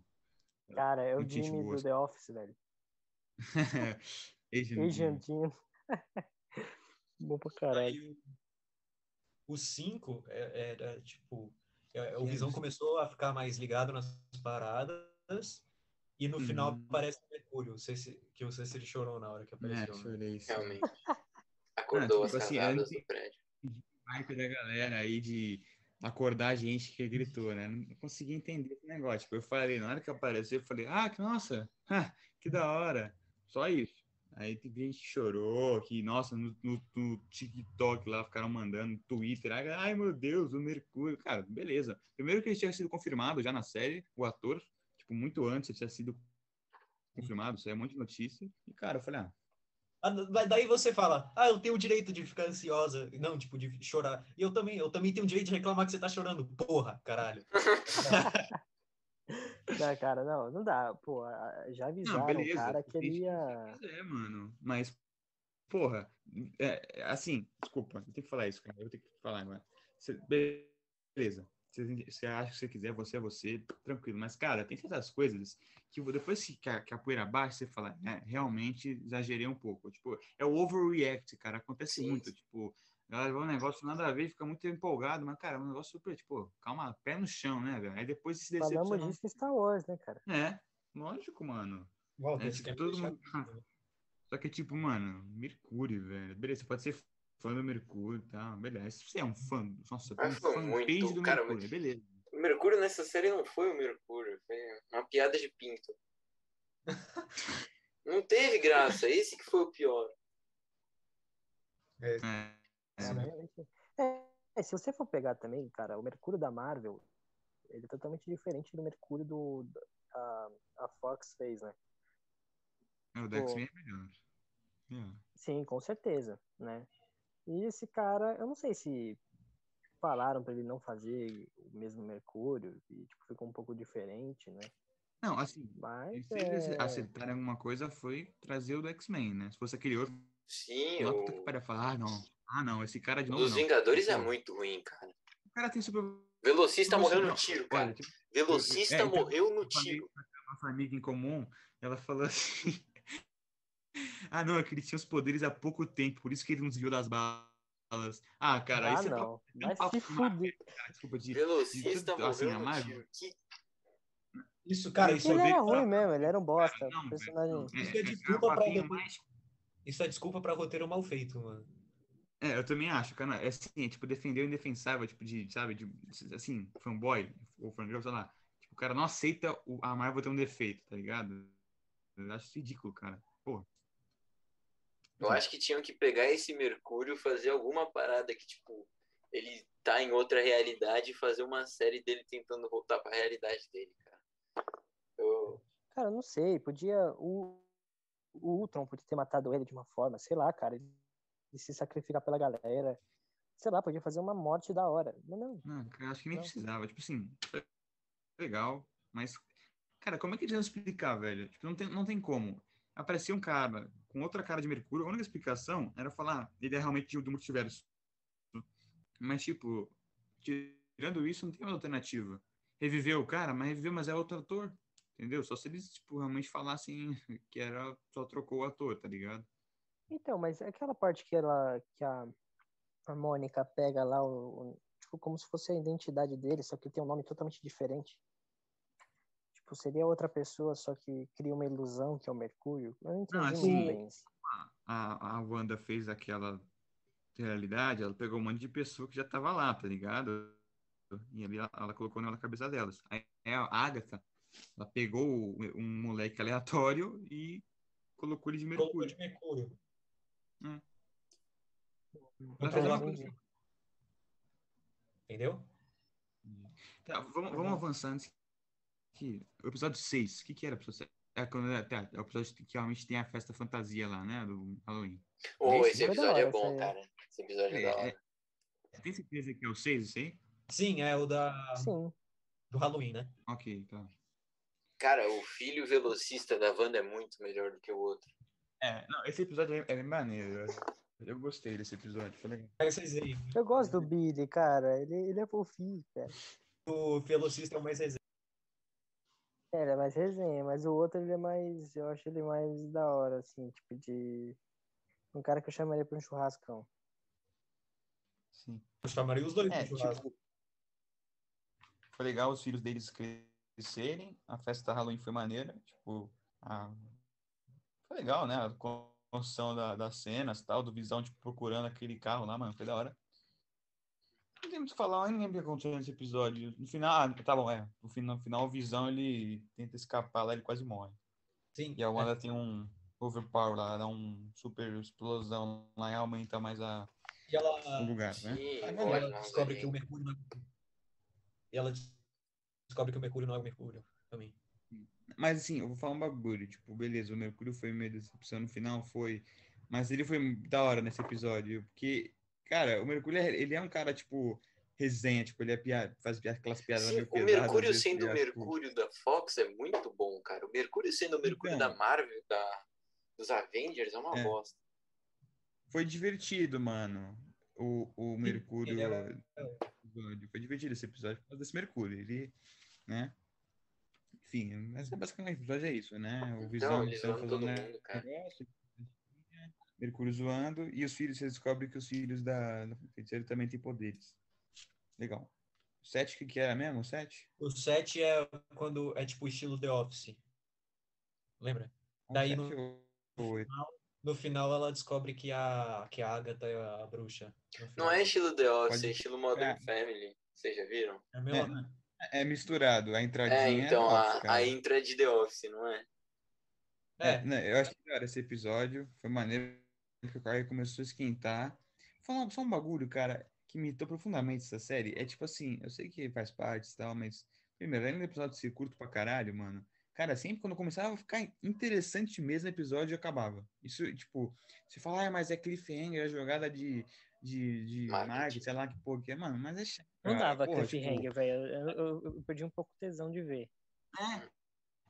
Speaker 3: Cara, é o Jimmy do The Office, velho.
Speaker 6: Asian
Speaker 3: Asian
Speaker 6: Jimmy.
Speaker 3: Jim. Bom pra caralho.
Speaker 4: O 5 era tipo. é, O
Speaker 6: Que
Speaker 4: Visão começou a ficar mais ligado nas paradas. E no final
Speaker 6: Uhum.
Speaker 4: aparece o Mercúrio. Não sei se, que eu sei se ele chorou na hora que
Speaker 6: É,
Speaker 4: apareceu. né?
Speaker 6: chorei. sim.
Speaker 5: Realmente. Acordou
Speaker 6: tipo
Speaker 5: as
Speaker 6: assim,
Speaker 5: casadas
Speaker 6: antes-
Speaker 5: do prédio.
Speaker 6: hype da galera aí de acordar a gente que gritou, né? Não consegui entender esse negócio. Tipo, eu falei, na hora que apareceu, eu falei, ah, que nossa, ah, que da hora. Só isso. Aí teve gente que chorou, que, nossa, no, no- no TikTok lá ficaram mandando, no Twitter, ai, meu Deus, o Mercúrio. Cara, beleza. Primeiro que ele tinha sido confirmado já na série, o ator, tipo, muito antes ele tinha sido confirmado, isso aí é um monte de notícia. E, cara, eu falei, ah,
Speaker 4: Ah, da- daí você fala, ah, eu tenho o direito de ficar ansiosa, não, tipo, de chorar. E eu também, eu também tenho o direito de reclamar que você tá chorando. Porra, caralho.
Speaker 3: Não, cara, não, não dá. Pô, já avisaram o
Speaker 6: beleza,
Speaker 3: cara que ele ia.
Speaker 6: É, mano. Mas, porra, é, é, assim, desculpa, eu tenho que falar isso, cara. Eu tenho que falar agora. Cê- beleza. Você, acha que você quiser, você é você, tranquilo. Mas, cara, tem certas coisas que depois que a, que a poeira baixa, você fala, é, realmente exagerei um pouco. Tipo, é o overreact, cara. Acontece
Speaker 5: Sim,
Speaker 6: muito. Tipo, a galera vê um negócio nada a ver, fica muito empolgado, mas, cara, é um negócio super, tipo, calma, pé no chão, né, velho? Aí depois se
Speaker 3: Falamos
Speaker 6: decepciona.
Speaker 3: disso em Star Wars, né, cara?
Speaker 6: É, lógico, mano.
Speaker 4: Walter,
Speaker 6: É, tipo, todo mundo-? Só que, tipo, mano, Mercúrio, velho. Beleza, você pode ser fã do Mercúrio e tal, beleza. Se você é um fã, nossa,
Speaker 5: Ah,
Speaker 6: um fanpage
Speaker 5: muito,
Speaker 6: do
Speaker 5: cara,
Speaker 6: Mercúrio, beleza.
Speaker 5: O Mercúrio nessa série não foi o Mercúrio, foi uma piada de pinto. Não teve graça, esse que foi o pior.
Speaker 6: É, é.
Speaker 3: É, é, se você for pegar também, cara, o Mercúrio da Marvel, ele é totalmente diferente do Mercúrio do, a, a Fox fez, né?
Speaker 6: É, o. Dex é melhor. É.
Speaker 3: Sim, com certeza, né? E esse cara, eu não sei se falaram pra ele não fazer o mesmo Mercúrio e tipo, ficou um pouco diferente, né?
Speaker 6: Não, assim,
Speaker 3: Mas
Speaker 6: se eles
Speaker 3: é...
Speaker 6: acertaram alguma coisa, foi trazer o do X-Men, né? Se fosse aquele outro,
Speaker 5: Sim,
Speaker 6: lá puta que
Speaker 5: o...
Speaker 6: pariu, falar, ah, não. Ah, não, esse cara de
Speaker 5: o
Speaker 6: novo
Speaker 5: dos
Speaker 6: não.
Speaker 5: Vingadores é
Speaker 6: Pô,
Speaker 5: muito ruim, cara.
Speaker 6: O cara tem super...
Speaker 5: Velocista
Speaker 6: Nossa,
Speaker 5: morreu no
Speaker 6: não,
Speaker 5: tiro,
Speaker 6: olha,
Speaker 5: cara.
Speaker 6: tipo,
Speaker 5: Velocista
Speaker 6: é, então,
Speaker 5: morreu no tiro.
Speaker 6: nossa amiga em comum, ela falou assim. ah, não, é que ele tinha os poderes há pouco tempo, por isso que ele não desviou das balas. Ah, cara,
Speaker 3: ah,
Speaker 6: isso é
Speaker 3: não.
Speaker 6: é papo
Speaker 3: se fuder.
Speaker 6: cara, desculpa, de,
Speaker 5: Velocista
Speaker 6: de- assim,
Speaker 5: morreu
Speaker 6: a
Speaker 5: no tiro.
Speaker 4: Isso, cara, isso,
Speaker 3: Ele era ruim mesmo, ele era um bosta.
Speaker 6: Não,
Speaker 3: o personagem.
Speaker 6: velho,
Speaker 4: Isso é
Speaker 6: é,
Speaker 4: desculpa
Speaker 6: um
Speaker 4: pra depois-
Speaker 6: mais-
Speaker 4: isso é desculpa pra roteiro mal feito, mano.
Speaker 6: É, eu também acho, cara. É assim, é, tipo, defender o indefensável, tipo, de, sabe, de, assim, fanboy, ou fangirl, sei lá. Tipo, o cara não aceita o, a Marvel ter um defeito, tá ligado? Eu acho ridículo, cara. Pô.
Speaker 5: Eu acho que tinham que pegar esse Mercúrio, fazer alguma parada que, tipo, ele tá em outra realidade e fazer uma série dele tentando voltar pra realidade dele, cara. Eu...
Speaker 3: Cara, eu não sei, podia. O, o Ultron podia ter matado ele de uma forma, sei lá, cara. Ele se sacrificar pela galera. Sei lá, podia fazer uma morte da hora. Não.
Speaker 6: Não, cara, eu acho que nem
Speaker 3: Não.
Speaker 6: precisava. Tipo assim, legal, mas, cara, como é que eles iam explicar, velho? Tipo, não tem, não tem como. Aparecia um cara com outra cara de Mercúrio, a única explicação era falar, ele é realmente do multiverso. Mas, tipo, tirando isso, não tem uma alternativa. Reviveu o cara, mas reviveu, mas é outro ator. Entendeu? Só se eles, tipo, realmente falassem que era, só trocou o ator, tá ligado?
Speaker 3: Então, mas aquela parte que ela. que a, a Mônica pega lá o, o- Tipo, como se fosse a identidade dele, só que tem um nome totalmente diferente. Tipo, seria outra pessoa, só que cria uma ilusão, que é o Mercúrio. Eu não entendi
Speaker 6: assim,
Speaker 3: muito bem isso.
Speaker 6: a, a Wanda fez aquela realidade, ela pegou um monte de pessoa que já tava lá, tá ligado? E ali ela, ela colocou na cabeça delas. Aí a Agatha, ela pegou um moleque aleatório e colocou ele de
Speaker 4: Colocou
Speaker 6: Mercúrio.
Speaker 4: de Mercúrio.
Speaker 6: Hum.
Speaker 3: É.
Speaker 4: Entendeu?
Speaker 6: Tá, vamos, vamos avançar antes que o episódio 6, o que que era o episódio 6? É, quando, tá, é o episódio que realmente tem a festa fantasia lá, né, do Halloween.
Speaker 5: Oh,
Speaker 3: Esse da
Speaker 5: episódio é
Speaker 3: hora,
Speaker 5: bom,
Speaker 3: aí.
Speaker 5: cara. Esse episódio é,
Speaker 6: É,
Speaker 5: da
Speaker 6: é.
Speaker 5: hora.
Speaker 6: Você tem certeza que é o 6 isso aí?
Speaker 4: Sim, é o da,
Speaker 3: Sim.
Speaker 4: do Halloween, né?
Speaker 6: Ok, tá.
Speaker 5: Cara, o filho velocista da Wanda é muito melhor do que o outro.
Speaker 6: É, não, esse episódio é, é maneiro. Eu, gostei desse episódio, foi legal.
Speaker 4: Aí.
Speaker 3: Eu gosto do Billy, cara. Ele, ele é fofinho, cara.
Speaker 4: O velocista é o mais resenha.
Speaker 3: É, ele é mais resenha, mas o outro ele é mais. Eu acho ele mais da hora, assim, tipo de. Um cara que eu chamaria pra um churrascão.
Speaker 6: Sim.
Speaker 4: Eu chamaria os dois
Speaker 6: É,
Speaker 4: pro churrasco.
Speaker 6: tipo, foi legal os filhos deles crescerem, a festa da Halloween foi maneira, tipo, a... foi legal, né, a construção da, das cenas, tal, do Visão, tipo, procurando aquele carro lá, mano, foi da hora. Não tem muito o que falar, nem lembro o que aconteceu nesse episódio. No final, ah, tá bom, é, no final, no final o Visão, ele tenta escapar lá, ele quase morre.
Speaker 4: Sim.
Speaker 6: E a Wanda tem um overpower lá, dá um super explosão lá e aumenta mais a,
Speaker 4: E
Speaker 6: o
Speaker 4: ela,
Speaker 6: lugar, né?
Speaker 5: Sim,
Speaker 4: e
Speaker 5: olha,
Speaker 4: ela descobre que o Mercúrio não é. E ela descobre que o Mercúrio não é o Mercúrio também.
Speaker 6: Mas assim, eu vou falar um bagulho, tipo, beleza, o Mercúrio foi meio decepção no final, foi. Mas ele foi da hora nesse episódio, porque, cara, o Mercúrio, é- ele é um cara, tipo, resenha, tipo, ele é piada, faz piada, aquelas piadas
Speaker 5: Sim,
Speaker 6: meio
Speaker 5: o
Speaker 6: pesadas. às
Speaker 5: Mercúrio
Speaker 6: vezes,
Speaker 5: sendo o
Speaker 6: ligado? Tipo,
Speaker 5: Mercúrio da Fox é muito bom, cara. O Mercúrio sendo o Mercúrio
Speaker 6: Então.
Speaker 5: da Marvel, da, dos Avengers, é uma
Speaker 6: É.
Speaker 5: bosta.
Speaker 6: Foi divertido, mano, o, o Mercúrio.
Speaker 4: era-
Speaker 6: episódio. Foi divertido esse episódio por causa desse Mercúrio, ele, né? Enfim, mas é basicamente o episódio é isso, né? O Visão
Speaker 5: Então,
Speaker 6: Visão
Speaker 5: zoando todo
Speaker 6: né?
Speaker 5: mundo, cara.
Speaker 6: negócio, Mercúrio zoando, e os filhos, você descobre que os filhos da, da feiticeira também têm poderes. Legal. O 7, o que, que era mesmo? O 7?
Speaker 4: O 7 é quando é tipo estilo The Office. Lembra? Daí no-
Speaker 6: oito?
Speaker 4: No final ela descobre que a, que a Agatha é a bruxa.
Speaker 5: Não é estilo The Office,
Speaker 6: Pode-
Speaker 5: é estilo Modern
Speaker 6: É.
Speaker 5: Family. Vocês já viram?
Speaker 4: É a mesma-
Speaker 6: É. É misturado, a entradinha
Speaker 5: É, então,
Speaker 6: é
Speaker 5: a,
Speaker 6: cara.
Speaker 5: a intro é de The Office, não é?
Speaker 4: É,
Speaker 6: né, eu acho que cara, esse episódio foi maneiro que o cara começou a esquentar. Falar só um bagulho, cara, que me irritou profundamente essa série. É tipo assim, eu sei que faz parte e tal, mas primeiro, além do episódio ser curto pra caralho, mano, cara, sempre quando começava a ficar interessante mesmo o episódio, acabava. Isso, tipo, você fala, ah, mas é cliffhanger, é jogada de, de, de
Speaker 5: Marketing.
Speaker 6: marketing, sei lá que porra que é, mano, mas é chato.
Speaker 3: Não dava
Speaker 6: Porra, tipo,
Speaker 3: cliffhanger, velho. Eu, eu, eu perdi um pouco o tesão de ver.
Speaker 6: É,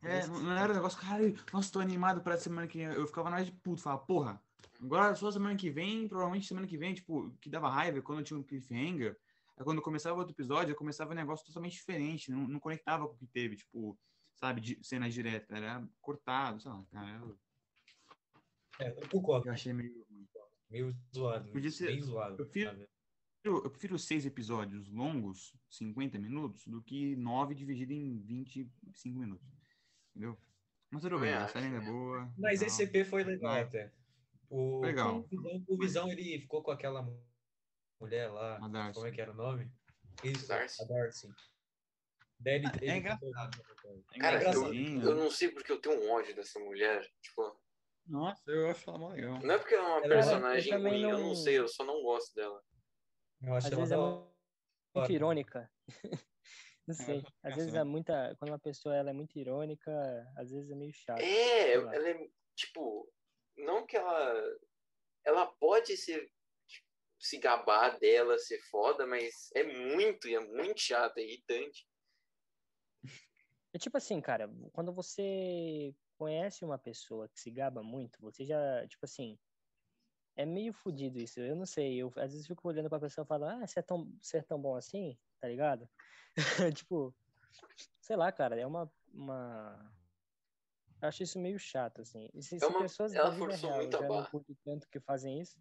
Speaker 6: é, não era um negócio, cara, nossa, tô animado pra semana que vem. Eu ficava mais de puto, falava, porra, agora só semana que vem, provavelmente semana que vem, tipo, que dava raiva quando tinha um cliffhanger, é quando começava outro episódio, começava um negócio totalmente diferente, não, não conectava com o que teve, tipo, sabe, de, cenas diretas, era cortado, sei lá, cara, eu,
Speaker 4: É, eu concordo.
Speaker 6: eu achei meio.
Speaker 4: Meio zoado.
Speaker 6: Podia ser-
Speaker 4: Bem zoado.
Speaker 6: eu prefiro-? Eu, eu prefiro seis episódios longos, 50 minutos, do que nove dividido em 25 minutos, entendeu? Mas tudo bem, a série ainda é
Speaker 5: né?
Speaker 6: boa.
Speaker 4: Mas
Speaker 6: tal.
Speaker 4: esse EP foi legal até. O,
Speaker 6: Legal.
Speaker 4: O Visão, o Visão, ele ficou com aquela mulher lá. Como é que era o nome? Isso,
Speaker 5: Darcy.
Speaker 4: a Darcy. Daí ele,
Speaker 6: É
Speaker 4: ele-
Speaker 6: engraçado. É
Speaker 5: Cara, eu,
Speaker 6: engraçadinho.
Speaker 5: eu não sei porque eu tenho um ódio dessa mulher. Tipo,
Speaker 6: Nossa, eu acho ela mó legal.
Speaker 5: não é porque ela é uma
Speaker 4: Ela-
Speaker 5: personagem
Speaker 3: eu também
Speaker 5: ruim, eu
Speaker 3: não-
Speaker 5: não sei, eu só não gosto dela.
Speaker 4: Eu acho
Speaker 3: Às
Speaker 4: ela
Speaker 3: vezes é
Speaker 4: da
Speaker 3: muito irônica. Não sei.
Speaker 6: fica
Speaker 3: Às vezes é muita. Quando uma pessoa ela é muito irônica, às vezes é meio chato.
Speaker 5: É, ela é, tipo, não que ela. Ela pode ser. tipo, se gabar dela, ser foda, mas é muito, e é muito chato, é irritante.
Speaker 3: É tipo assim, cara, quando você conhece uma pessoa que se gaba muito, você já, tipo assim, é meio fudido isso. Eu não sei, eu às vezes fico olhando pra pessoa e falo, ah, você é tão, você é tão bom assim, tá ligado? tipo, sei lá, cara, é uma, uma... Eu acho isso meio chato, assim. E se,
Speaker 5: É
Speaker 3: se
Speaker 5: uma-
Speaker 3: pessoas
Speaker 5: ela
Speaker 3: da vida
Speaker 5: forçou
Speaker 3: real
Speaker 5: muito a
Speaker 3: já não curtem tanto que fazem isso,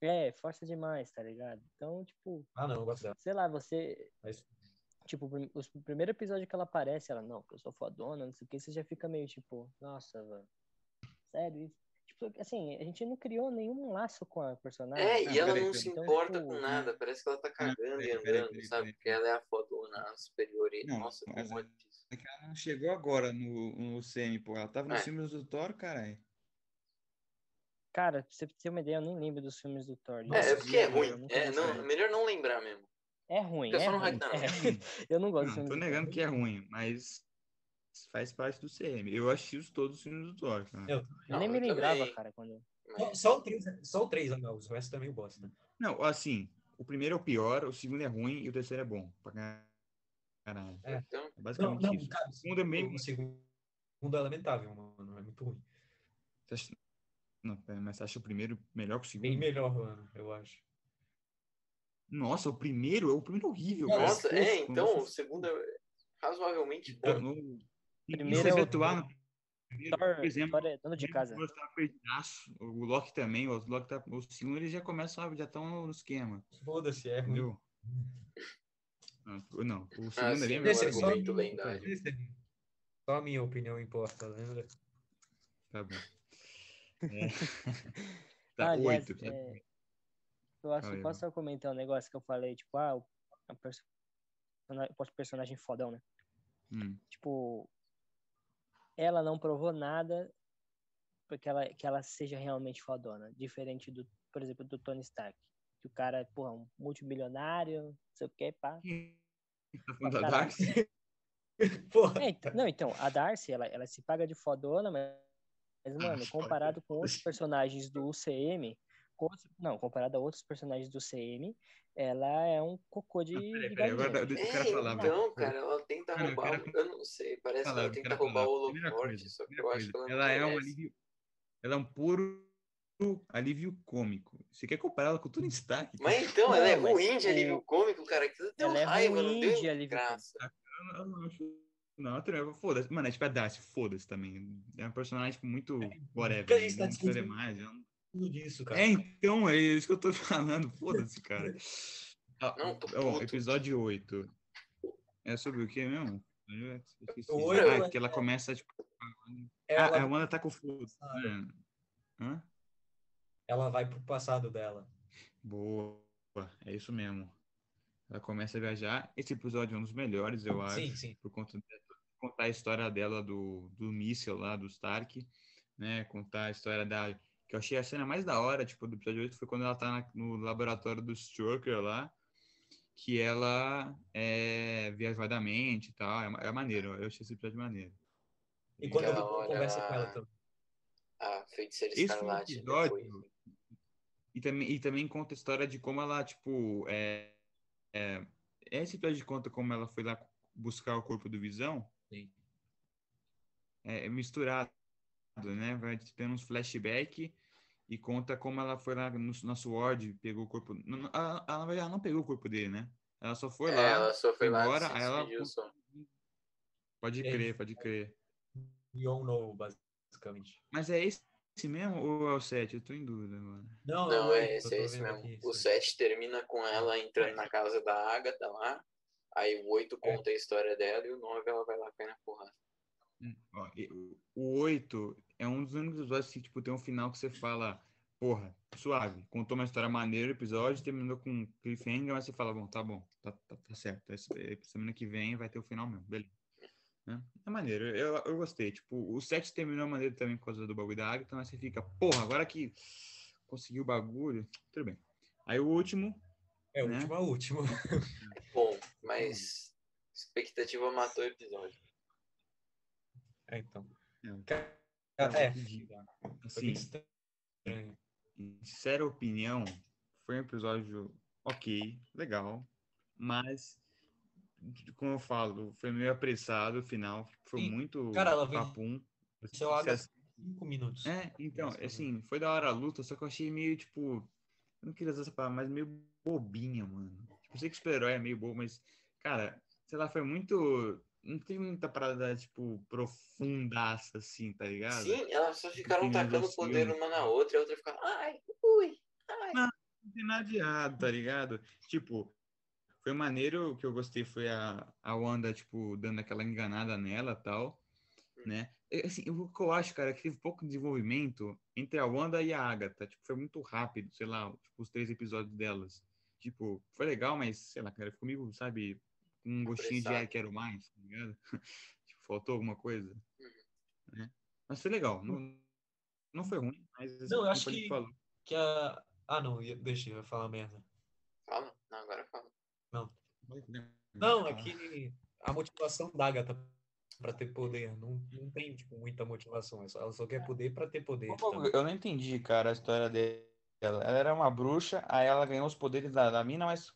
Speaker 3: é, força demais, tá ligado? Então, tipo,
Speaker 4: Ah, não, eu gosto dela.
Speaker 3: sei lá, você.
Speaker 4: Mas-
Speaker 3: Tipo, o primeiro episódio que ela aparece, ela, não, que eu sou fodona, não sei o que, você já fica meio tipo, nossa, velho. Sério isso? Tipo, assim, a gente não criou nenhum laço com a personagem.
Speaker 5: É, e ela não se
Speaker 3: Então,
Speaker 5: importa
Speaker 3: tipo,
Speaker 5: com nada, parece que ela tá cagando
Speaker 6: peraí,
Speaker 5: e
Speaker 6: peraí,
Speaker 5: andando,
Speaker 6: peraí,
Speaker 5: sabe?
Speaker 6: peraí,
Speaker 5: Porque ela é a fodona, a superior. E...
Speaker 6: Não,
Speaker 5: Nossa, ódio disso.
Speaker 6: É que ela não chegou agora no, no CM, pô. Ela tava nos
Speaker 5: É.
Speaker 6: filmes do Thor, caralho.
Speaker 3: Cara, pra você ter uma ideia, eu nem lembro dos filmes do Thor.
Speaker 5: É, é porque é ruim. É, não, melhor não lembrar mesmo.
Speaker 3: É ruim, é
Speaker 5: só no
Speaker 3: ruim.
Speaker 5: Ragnarok.
Speaker 3: É. Eu não gosto
Speaker 6: Não,
Speaker 3: de
Speaker 6: tô negando
Speaker 3: Thor.
Speaker 6: que é ruim, mas faz parte do CM. Eu assisti todos os filmes do Thor, cara.
Speaker 4: Eu-
Speaker 3: Eu
Speaker 5: Não,
Speaker 3: nem me lembrava,
Speaker 5: também.
Speaker 3: cara, quando...
Speaker 4: Só, só o 3, só o 3, não, os restos também eu gosto, né?
Speaker 6: Não, assim, o primeiro é o pior, o segundo é ruim e o terceiro é bom. Pra caralho.
Speaker 5: Então,
Speaker 6: É
Speaker 4: Não,
Speaker 6: basicamente
Speaker 4: não,
Speaker 6: isso.
Speaker 4: cara,
Speaker 6: O segundo é meio.
Speaker 4: o segundo é lamentável, mano, é muito ruim.
Speaker 6: Você acha- Não, pera, mas você acha o primeiro melhor que o segundo?
Speaker 4: Bem melhor, mano, eu acho.
Speaker 6: Nossa, o primeiro, o primeiro é horrível. cara.
Speaker 5: nossa, é, então, o
Speaker 6: nossa.
Speaker 5: segundo é razoavelmente bom.
Speaker 6: Então, no-
Speaker 3: Primeiro
Speaker 6: você
Speaker 3: é o-
Speaker 6: atuar no primeiro,
Speaker 3: Thor,
Speaker 6: por exemplo,
Speaker 3: Thor é dono de casa.
Speaker 6: O tá o Loki também, o Loki tá, o segundo eles já começam, a- já estão no esquema,
Speaker 4: Foda-se, é
Speaker 6: entendeu? Não, não, o segundo
Speaker 5: Ah,
Speaker 6: é
Speaker 5: sim,
Speaker 6: melhor.
Speaker 4: Esse é só-
Speaker 5: argumento lendário.
Speaker 4: É- Só a minha opinião importa, lembra?
Speaker 6: Tá bom. É. Tá,
Speaker 3: Ah, aliás,
Speaker 6: oito. tá?
Speaker 3: é, eu acho que posso só comentar um negócio que eu falei, tipo, ah, o a perso- o personagem fodão, né?
Speaker 6: Hum.
Speaker 3: Tipo, ela não provou nada porque ela, que ela seja realmente fodona. Diferente do, por exemplo, do Tony Stark. Que o cara, porra, um multimilionário, não sei o que, pá.
Speaker 6: Tá da
Speaker 3: Caralho.
Speaker 6: Darcy?
Speaker 4: Porra,
Speaker 3: É, ent- não, então, a Darcy, ela, ela se paga de fodona, mas, mas, mano,
Speaker 6: Ah,
Speaker 3: comparado com outros personagens do UCM, outros- não, comparado a outros personagens do CM, ela é um cocô de,
Speaker 6: Ah, peraí, peraí, agora deixa o
Speaker 5: É,
Speaker 6: cara falar,
Speaker 5: então, cara, ela tenta
Speaker 6: Cara, eu
Speaker 5: roubar.
Speaker 6: quero-
Speaker 5: Eu não sei, parece que
Speaker 6: Falar,
Speaker 5: ela
Speaker 6: eu
Speaker 5: tenta roubar
Speaker 6: falar.
Speaker 5: o holoforte, só que eu acho que ela não
Speaker 6: ela é um alívio, ela é um puro alívio cômico. Você quer comparar ela com o Tony Stark?
Speaker 5: Mas então, ela é
Speaker 3: Não, mas
Speaker 5: ruim de
Speaker 3: o-
Speaker 5: alívio cômico, cara. Aquilo deu
Speaker 3: Ela é
Speaker 5: raiva, não
Speaker 3: ruim
Speaker 5: deu
Speaker 3: de alívio
Speaker 5: graça.
Speaker 6: Eu não- eu não acho. Não, eu- foda-se. Mano, é tipo a Darcy, foda-se também. É um personagem tipo, muito whatever.
Speaker 4: porque a gente tá
Speaker 6: não precisa
Speaker 4: discutindo-
Speaker 6: mais. eu não-
Speaker 4: tudo disso, cara.
Speaker 6: É, então, é isso que eu tô falando. Foda-se, cara. Ah,
Speaker 5: Não, tô
Speaker 6: ó, episódio 8. É sobre o que mesmo? Eu esqueci.
Speaker 4: O oito
Speaker 6: ah,
Speaker 4: é-
Speaker 6: é que ela começa, tipo.
Speaker 4: Ela,
Speaker 6: Ah, a Wanda tá com foda
Speaker 4: Ah,
Speaker 6: né? Hã?
Speaker 4: ela vai pro passado dela.
Speaker 6: Boa, é isso mesmo. Ela começa a viajar. Esse episódio é um dos melhores, eu acho.
Speaker 4: Sim, sim.
Speaker 6: Por conta de contar a história dela do, do míssil lá, do Stark, né? Contar a história da. Que eu achei a cena mais da hora, tipo, do episódio 8 foi quando ela tá na- no laboratório do Strucker lá, que ela é viajou da mente e tal. É, é maneiro, eu achei esse episódio maneiro.
Speaker 4: E quando
Speaker 5: Ela
Speaker 4: eu conversa com ela também.
Speaker 5: A feiticeira
Speaker 6: Esse
Speaker 5: escarlate.
Speaker 6: episódio
Speaker 5: depois.
Speaker 6: E também, e também conta a história de como ela, tipo, é, é, esse episódio conta como ela foi lá buscar o corpo do Visão,
Speaker 4: Sim.
Speaker 6: é, é misturado, né? Vai tendo uns flashback e conta como ela foi lá no, na SWORD, pegou o corpo. Ela, ela, ela não pegou o corpo dele, né? Ela só foi
Speaker 5: É,
Speaker 6: lá,
Speaker 5: ela só foi lá
Speaker 6: embora, aí ela-
Speaker 5: só.
Speaker 6: pode crer, pode crer.
Speaker 4: All know, basicamente.
Speaker 6: Mas é esse mesmo ou é o 7? Eu tô em dúvida agora.
Speaker 4: Não,
Speaker 5: Não, é esse, é esse mesmo.
Speaker 4: aqui,
Speaker 5: O
Speaker 4: isso
Speaker 5: 7 termina com ela entrando na casa da Agatha lá. Aí o 8
Speaker 4: É.
Speaker 5: conta a história dela e o 9 ela vai lá cair na porrada.
Speaker 6: Hum, O 8 é um dos únicos episódios que tipo, tem um final que você fala, porra, suave. Contou uma história maneira o episódio, terminou com cliffhanger, mas você fala, bom, tá bom, tá, tá, tá certo. Essa, semana que vem vai ter o final mesmo, beleza. Né? É maneiro, eu, eu gostei. Tipo, o 7 terminou maneiro também por causa do bagulho da Agatha, mas você fica, porra, agora que conseguiu o bagulho, tudo bem. Aí o último,
Speaker 4: É, o
Speaker 6: né?
Speaker 4: último é o último.
Speaker 5: Bom, mas expectativa matou o episódio.
Speaker 4: É, então.
Speaker 6: É.
Speaker 4: É, bem
Speaker 6: assim,
Speaker 4: estranho.
Speaker 6: sincera opinião, foi um episódio ok, legal, mas, como eu falo, foi meio apressado o final, foi
Speaker 4: Sim.
Speaker 6: muito
Speaker 4: Cara, ela
Speaker 6: papum.
Speaker 4: Seu Agatha,
Speaker 6: Você-
Speaker 4: cinco minutos.
Speaker 6: É, então,
Speaker 4: Nossa,
Speaker 6: assim, foi da hora a luta, só que eu achei meio, tipo, eu não queria usar essa palavra, mas meio bobinha, mano. Tipo, eu sei que super-herói é meio bobo, mas, cara, sei lá, foi muito... Não tem muita parada, tipo, profundaça, assim, tá ligado?
Speaker 5: Sim, elas só ficaram
Speaker 6: Opinião do
Speaker 5: tacando poder
Speaker 6: filme.
Speaker 5: uma na outra e a outra ficava, ai, ui, ai.
Speaker 6: não tem nada de errado, tá ligado? Tipo, foi maneiro, o que eu gostei foi a, a Wanda, tipo, dando aquela enganada nela e tal, né? É, Assim, o que eu acho, cara, é que teve pouco desenvolvimento entre a Wanda e a Agatha. Tipo, foi muito rápido, sei lá, tipo, os três episódios delas. Tipo, foi legal, mas, sei lá, cara, ficou meio, sabe, um gostinho de ah, quero mais, tá ligado? tipo, faltou alguma coisa. Né? Mas foi legal. Não, não foi ruim, mas
Speaker 4: Não, eu acho que-
Speaker 6: falou,
Speaker 4: Que a. Ah, não, deixa eu falar merda.
Speaker 5: Fala? Não, agora fala.
Speaker 4: Não, é que a motivação da Agatha pra ter poder não, não tem, tipo, muita motivação. é Ela só quer poder pra ter poder.
Speaker 6: Pô,
Speaker 4: também.
Speaker 6: Eu não entendi, cara, a história dela. Ela era uma bruxa, aí ela ganhou os poderes da, da mina, mas.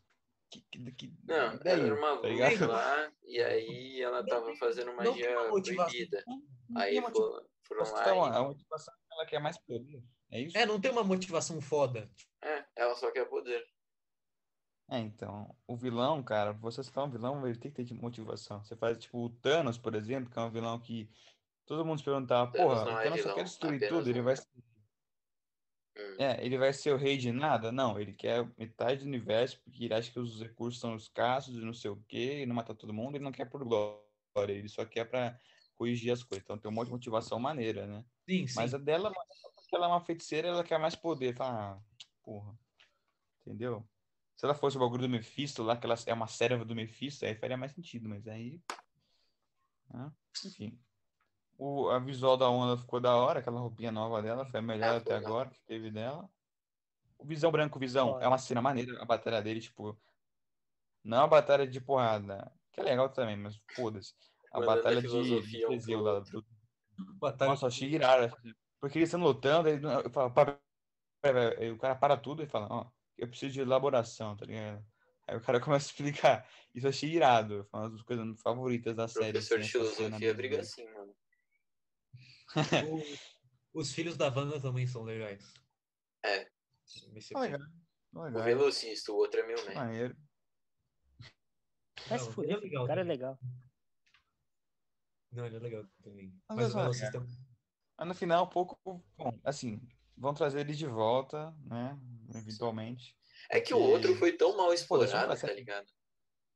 Speaker 6: Que, que, que-
Speaker 5: Não,
Speaker 6: daí,
Speaker 5: ela era uma
Speaker 6: tá
Speaker 5: bruxa
Speaker 6: ligado?
Speaker 5: lá e aí ela tava fazendo magia
Speaker 4: uma
Speaker 5: proibida.
Speaker 6: Não
Speaker 5: Aí foram, foram
Speaker 6: Então,
Speaker 5: lá
Speaker 6: a motivação é que ela quer mais poder. É isso?
Speaker 4: É, não tem uma motivação foda.
Speaker 5: e... É, ela só quer poder.
Speaker 6: É, então, o vilão, cara, você se um vilão, ele tem que ter motivação. Você faz, tipo, o Thanos, por exemplo, que é um vilão que todo mundo se perguntava, porra, o
Speaker 5: é
Speaker 6: Thanos só
Speaker 5: vilão,
Speaker 6: quer destruir tudo, ele
Speaker 5: um.
Speaker 6: vai,
Speaker 5: Hum.
Speaker 6: É, ele vai ser o rei de nada? Não, ele quer metade do universo, porque ele acha que os recursos são escassos e não sei o quê, e não matar todo mundo, ele não quer por glória, ele só quer pra corrigir as coisas. Então tem um monte de motivação maneira, né?
Speaker 4: Sim, sim.
Speaker 6: Mas a dela, mano, porque ela é uma feiticeira, ela quer mais poder. Ah, porra. Entendeu? Se ela fosse o bagulho do Mephisto lá, que ela é uma serva do Mephisto, aí faria mais sentido, mas aí. né? Enfim. O, a visual da onda ficou da hora, aquela roupinha nova dela, foi a melhor
Speaker 5: Ah,
Speaker 6: até
Speaker 5: né?
Speaker 6: agora que teve dela. O Visão Branco Visão é uma cena maneira, a batalha dele, tipo. Não é uma batalha de porrada, que é legal também, mas foda-se. A
Speaker 5: a
Speaker 6: batalha de, de Teseu lá, do,
Speaker 4: Batalha
Speaker 6: nossa, achei irado. Porque eles estão lutando, aí eu falo, "Pá, pera, pera", aí o cara para tudo e fala, ó, eu preciso de elaboração, tá ligado? Aí o cara começa a explicar. Isso eu achei irado. Foi uma das coisas favoritas da série.
Speaker 5: Professor
Speaker 6: assim,
Speaker 5: de filosofia briga assim, mano.
Speaker 4: O- os filhos da Wanda também são legais.
Speaker 5: É.
Speaker 4: Nesse
Speaker 6: Tá legal. tá
Speaker 5: O
Speaker 6: legal.
Speaker 5: velocista, o outro é meu, né?
Speaker 6: Maneiro.
Speaker 3: Vai
Speaker 4: Não,
Speaker 3: se
Speaker 4: ele
Speaker 3: fuder,
Speaker 4: é legal
Speaker 3: o cara é legal.
Speaker 4: Não, ele é legal também.
Speaker 6: Mas
Speaker 4: Mas
Speaker 6: é
Speaker 4: o velocista
Speaker 6: Mas no final, um pouco. Bom, assim, vão trazer ele de volta, né? Eventualmente.
Speaker 5: É que o outro foi tão mal explorado, tá ligado?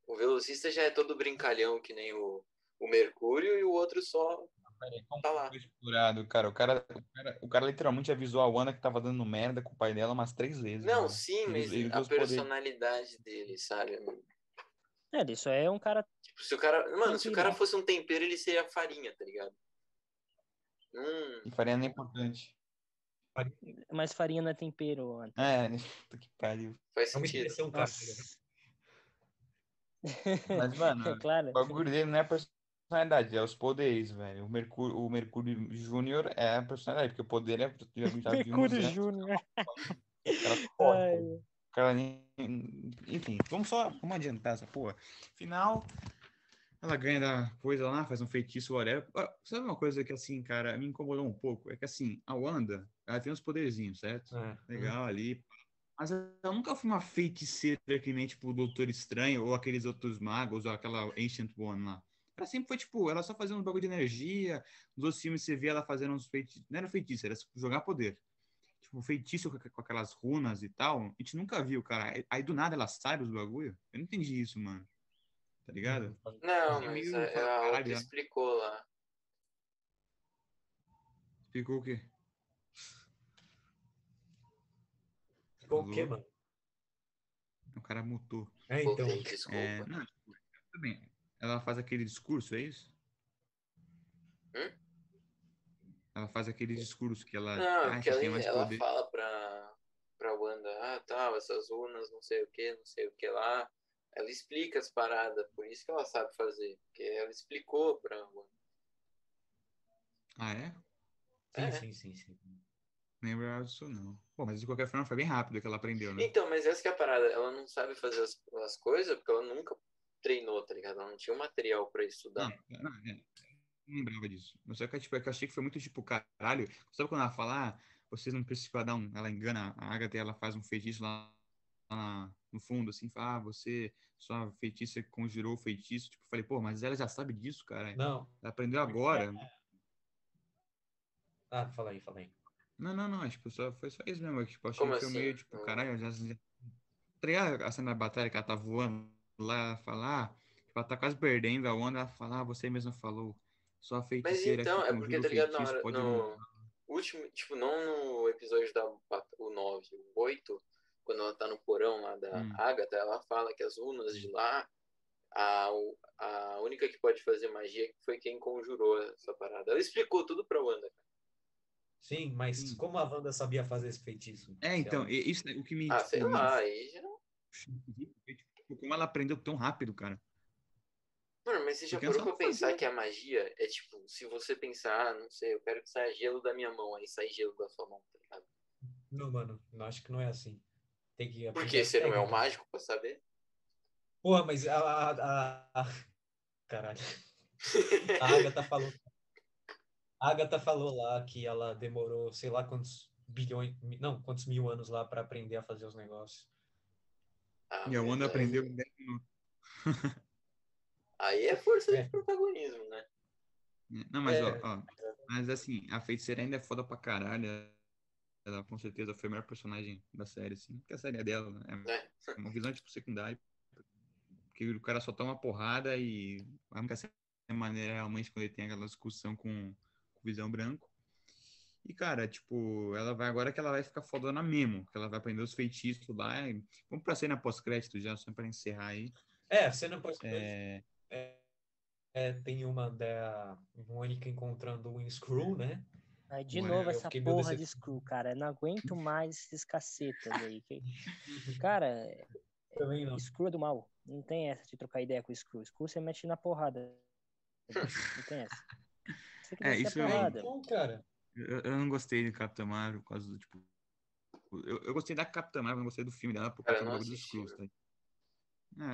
Speaker 5: O velocista já é todo brincalhão que nem o, o Mercúrio e o outro só
Speaker 6: Peraí, como
Speaker 5: tá lá.
Speaker 6: foi explorado, cara? O cara, o cara, o cara literalmente avisou a Wanda que tava dando merda com o pai dela umas três vezes.
Speaker 5: Não,
Speaker 6: né?
Speaker 5: sim,
Speaker 6: Ele-
Speaker 5: mas
Speaker 6: ele
Speaker 5: a
Speaker 6: os poderes.
Speaker 5: personalidade dele, sabe?
Speaker 3: É, ele só é um cara.
Speaker 5: Tipo, se o cara. Mano, se o cara fosse um tempero, ele seria farinha, tá ligado? Hum,
Speaker 6: E faria nem importante.
Speaker 3: Mas farinha não é tempero, mano.
Speaker 6: É, puta que pariu.
Speaker 5: faz
Speaker 4: é uma
Speaker 5: sentido.
Speaker 4: cara.
Speaker 3: Nossa.
Speaker 6: Mas, mano,
Speaker 3: É claro.
Speaker 6: o bagulho dele não é personalidade, é os poderes, velho. O Mercúrio, o Mercúrio Júnior é a personalidade, porque o poder é. Já,
Speaker 3: Mercúrio? Júnior.
Speaker 6: O cara nem- Enfim, vamos só. Vamos adiantar essa porra. Final. Ela ganha da coisa lá, faz um feitiço, whatever. Ah, Sabe uma coisa que, assim, cara, me incomodou um pouco? É que, assim, a Wanda, ela tem uns poderzinhos, certo?
Speaker 4: É.
Speaker 6: Legal ali. Mas ela nunca foi uma feiticeira que nem, tipo, o Doutor Estranho ou aqueles outros magos ou aquela Ancient One lá. Ela sempre foi, tipo, ela só fazendo um bagulho de energia. Nos outros filmes você vê ela fazendo uns feitiços. Não era feitiço, era tipo, jogar poder. Tipo, feitiço com, aquelas runas e tal. A gente nunca viu, cara. Aí, do nada ela sabe os bagulho. Eu não entendi isso, mano. Tá ligado?
Speaker 5: Não,
Speaker 6: Sim,
Speaker 5: mas é,
Speaker 6: caralho.
Speaker 5: explicou lá.
Speaker 6: Ficou o quê?
Speaker 4: Ficou o quê, mano?
Speaker 6: O cara mutou.
Speaker 4: É, então.
Speaker 6: É, não, tudo bem. Ela faz aquele discurso, é isso?
Speaker 5: Hum?
Speaker 6: Ela faz aquele discurso que ela.
Speaker 5: Não,
Speaker 6: ah,
Speaker 5: porque
Speaker 6: você tem
Speaker 5: ela,
Speaker 6: mais
Speaker 5: ela
Speaker 6: poder.
Speaker 5: fala pra, pra Wanda, ah, tal, essas runas, não sei o que, não sei o que lá. Ela explica as paradas, por isso que ela sabe fazer. Porque ela explicou pra Wanda.
Speaker 6: Ah, é?
Speaker 4: Sim,
Speaker 5: É.
Speaker 4: sim, sim, sim.
Speaker 6: Disso, não. Bom, mas de qualquer forma foi bem rápido que ela aprendeu, né?
Speaker 5: Então, mas essa que é a parada. Ela não sabe fazer as, as coisas porque ela nunca treinou, tá ligado? Ela não tinha o material pra estudar.
Speaker 6: Não, não, é. Não lembrava disso. Mas só que, tipo, é que eu achei que foi muito tipo, caralho. Sabe quando ela fala, ah, vocês não precisam dar um. Ela engana a Agatha e ela faz um feitiço lá, lá no fundo, assim, fala, ah, você, sua feitiça conjurou o feitiço. Tipo, eu falei, pô, mas ela já sabe disso, cara.
Speaker 4: Não.
Speaker 6: Ela aprendeu agora.
Speaker 4: Ah, fala aí, fala aí.
Speaker 6: Não, não, não. Tipo, só, foi só isso mesmo. eu, Tipo, achei
Speaker 5: Como
Speaker 6: que foi
Speaker 5: assim?
Speaker 6: meio, tipo,
Speaker 5: Não.
Speaker 6: caralho, já. já... A cena da batalha que ela tá voando lá, ela fala, ah, tipo, ela tá quase perdendo a onda, ela fala, ah, você mesma falou. Sua
Speaker 5: Mas
Speaker 6: feiticeira
Speaker 5: então,
Speaker 6: que
Speaker 5: é porque, tá ligado, na
Speaker 6: feitiço
Speaker 5: hora,
Speaker 6: pode
Speaker 5: no último, tipo, não no episódio da o 9, o 8, quando ela tá no porão lá da
Speaker 6: Hum.
Speaker 5: Agatha, ela fala que as runas de lá, a, a única que pode fazer magia foi quem conjurou essa parada. Ela explicou tudo pra Wanda.
Speaker 4: Sim, mas
Speaker 6: Sim.
Speaker 4: como a Wanda sabia fazer esse feitiço?
Speaker 6: É, então,
Speaker 4: ela-
Speaker 6: e- isso é o que me.
Speaker 5: Ah,
Speaker 6: tipo,
Speaker 5: sei lá, aí já...
Speaker 6: Como ela aprendeu tão rápido, cara.
Speaker 5: Mano, mas você já parou pra pensar
Speaker 6: fazia.
Speaker 5: que a magia é tipo, se você pensar, ah, não sei, eu quero que saia gelo da minha mão, aí sai gelo da sua mão, tá ligado?
Speaker 4: Não, mano, não acho que não é assim. Tem que
Speaker 5: Por que você não é o mágico pra saber?
Speaker 4: Porra, mas a, a, a- a- Caralho. A Agatha falou. A Agatha falou lá que ela demorou, sei lá quantos bilhões, não, quantos mil anos lá pra aprender a fazer os negócios.
Speaker 5: Ah,
Speaker 6: E a
Speaker 5: mas
Speaker 6: Wanda aprendeu em 10 minutos.
Speaker 5: Aí é força
Speaker 4: É.
Speaker 5: de protagonismo, né?
Speaker 6: Não, mas,
Speaker 4: É.
Speaker 6: ó, ó, mas assim, a feiticeira ainda é foda pra caralho. Ela com certeza foi a melhor personagem da série, assim. Porque a série é dela, né?
Speaker 5: É.
Speaker 6: É uma visão, tipo, secundária. Porque o cara só toma porrada e a única maneira realmente quando ele tem aquela discussão com, com o Visão Branco. E, cara, tipo, ela vai agora que ela vai ficar fodona mesmo. Que ela vai aprender os feitiços lá. E... Vamos pra cena pós-crédito já, só pra encerrar aí.
Speaker 4: É, você não pode.
Speaker 6: É...
Speaker 4: É, tem uma da Mônica encontrando um Screw, né?
Speaker 3: Aí, de
Speaker 6: Ué,
Speaker 3: novo, essa porra de
Speaker 4: decep-
Speaker 3: Screw, cara. Eu não aguento mais esses cacetas aí. que- Cara,
Speaker 4: Também não.
Speaker 3: Screw é do mal. Não tem essa de trocar ideia com o Screw. Screw você mete na porrada. Não tem essa. Você que
Speaker 6: É, isso é-
Speaker 3: porrada.
Speaker 4: Então, cara.
Speaker 6: Eu, eu não gostei de Capitã Marvel por causa do, tipo... Eu, eu gostei da Capitã Marvel, não gostei do filme dela por causa do
Speaker 5: não
Speaker 6: bagulho dos Skrulls, tá?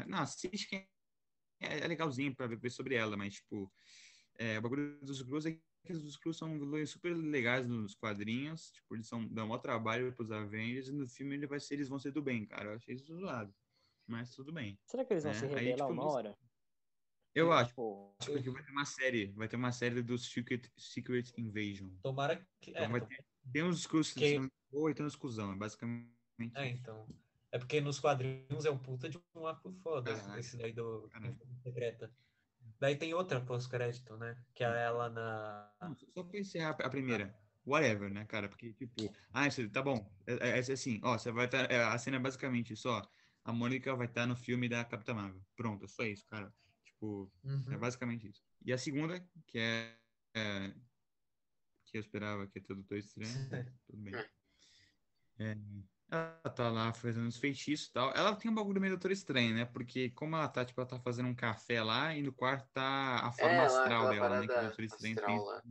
Speaker 6: É, não, assiste que é, é legalzinho pra ver sobre ela, mas, tipo... É, o bagulho dos Skrulls é que os Skrulls são vilões super legais nos quadrinhos, tipo, eles são, dão maior trabalho pros Avengers, e no filme ele vai ser, eles vão ser do bem, cara. Eu achei isso zoado. Mas tudo bem.
Speaker 3: Será que eles vão
Speaker 6: É,
Speaker 3: se
Speaker 6: aí,
Speaker 3: rebelar
Speaker 6: tipo,
Speaker 3: uma
Speaker 6: não-
Speaker 3: hora?
Speaker 6: Eu acho,
Speaker 3: Tipo,
Speaker 6: acho que vai ter uma série, vai ter uma série do Secret, Secret Invasion.
Speaker 4: Tomara que. É,
Speaker 6: Então vai
Speaker 4: tom-
Speaker 6: ter, tem uns Skrulls que boa e tem uns cuzão, é basicamente
Speaker 4: é, então. É porque nos quadrinhos é um puta de um arco foda,
Speaker 6: Caralho.
Speaker 4: esse daí do Secreta. Daí tem outra pós-crédito, né? Que é ela na.
Speaker 6: Não, Só pra encerrar a primeira. Whatever, né, cara? Porque, tipo, ah, isso, tá bom. É, é, é assim, ó, você vai estar. a cena é basicamente só. A Mônica vai estar no filme da Capitã Marvel. Pronto, é só isso, cara. Tipo, é
Speaker 4: Uhum.
Speaker 6: basicamente isso. E a segunda, que é. é, que eu esperava que é tudo Doutor Estranho. Tudo bem. É, Ela tá lá fazendo os feitiços e tal. Ela tem um bagulho meio doutor estranho, né? Porque como ela tá, tipo, ela tá fazendo um café lá e no quarto tá a forma
Speaker 5: É,
Speaker 6: astral dela, né? Que o doutor estranho tem.
Speaker 5: lá.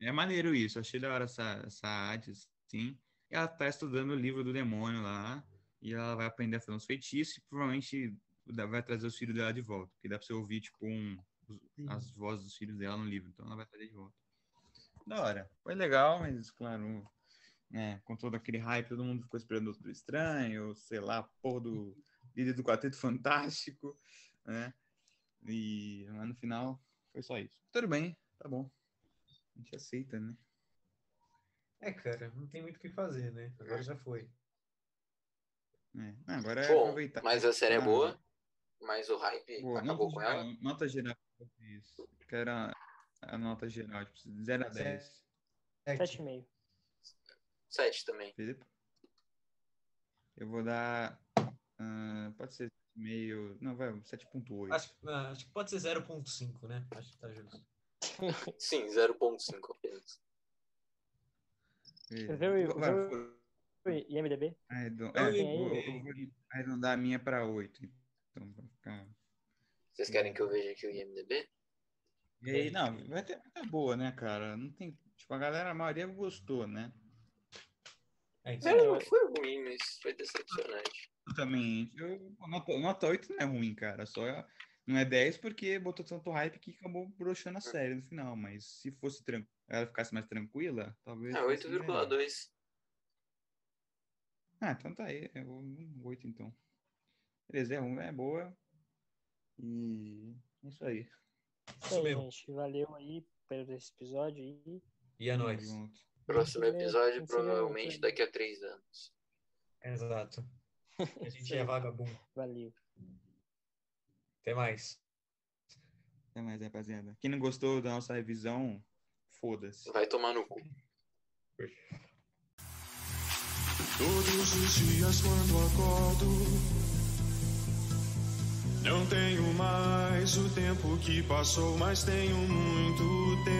Speaker 6: É maneiro isso, achei da hora essa, essa arte, sim. Ela tá estudando o livro do demônio lá, e ela vai aprender a fazer uns feitiços, e provavelmente vai trazer os filhos dela de volta, porque dá pra você ouvir, tipo, um, as vozes dos filhos dela no livro, então ela vai trazer de volta. Da hora. Foi legal, mas, claro, né, com todo aquele hype, todo mundo ficou esperando o Doutor Estranho, sei lá, porra do líder do Quarteto Fantástico, né? E, mas no final, foi só isso. Tudo bem, tá bom. A gente aceita, né?
Speaker 4: É, cara, não tem muito o que fazer, né? Agora já foi.
Speaker 6: É. Não, Agora é
Speaker 5: Bom,
Speaker 6: aproveitar.
Speaker 5: mas a série é
Speaker 6: Ah,
Speaker 5: boa, mas o hype
Speaker 6: Boa,
Speaker 5: acabou
Speaker 6: nota
Speaker 5: com
Speaker 6: geral,
Speaker 5: ela.
Speaker 6: Nota geral. Isso. Que era a nota geral, tipo, 0 a 10.
Speaker 4: É,
Speaker 3: 7,5.
Speaker 5: 7 também.
Speaker 6: Felipe? Eu vou dar. ah, pode ser meio. Não, vai, 7.8.
Speaker 4: acho, ah, acho que pode ser 0.5, né? Acho que tá justo.
Speaker 5: Sim, 0.5 apenas.
Speaker 6: Beleza.
Speaker 3: Viu, viu? E IMDB?
Speaker 6: arredondar a minha pra 8. Então, vai ficar.
Speaker 5: Vocês querem que eu veja aqui o IMDB?
Speaker 6: E aí, não, vai ter ter boa, né, cara? Não tem. Tipo, a galera, a maioria gostou, né?
Speaker 4: É, então,
Speaker 5: não foi ruim, mas foi decepcionante.
Speaker 6: Também. Eu, nota, nota 8 não é ruim, cara. Só não é 10 porque botou tanto hype que acabou broxando a série no final. Mas se fosse ela ficasse mais tranquila, talvez.
Speaker 5: Ah,
Speaker 6: fosse melhor.
Speaker 5: 8,2.
Speaker 6: Ah, então tá aí. É um 8 então. Beleza, é ruim, é boa. E é isso aí.
Speaker 3: Isso aí,
Speaker 4: mesmo.
Speaker 3: gente. Valeu aí por esse episódio aí.
Speaker 4: E a nós.
Speaker 6: Junto.
Speaker 5: Próximo episódio, provavelmente daqui a 3 anos.
Speaker 4: Exato. A gente é vagabundo.
Speaker 3: Valeu.
Speaker 4: Até mais.
Speaker 6: Até mais, rapaziada. Quem não gostou da nossa revisão, foda-se.
Speaker 5: Vai tomar no cu.
Speaker 1: Todos os dias quando acordo, não tenho mais o tempo que passou, mas tenho muito tempo.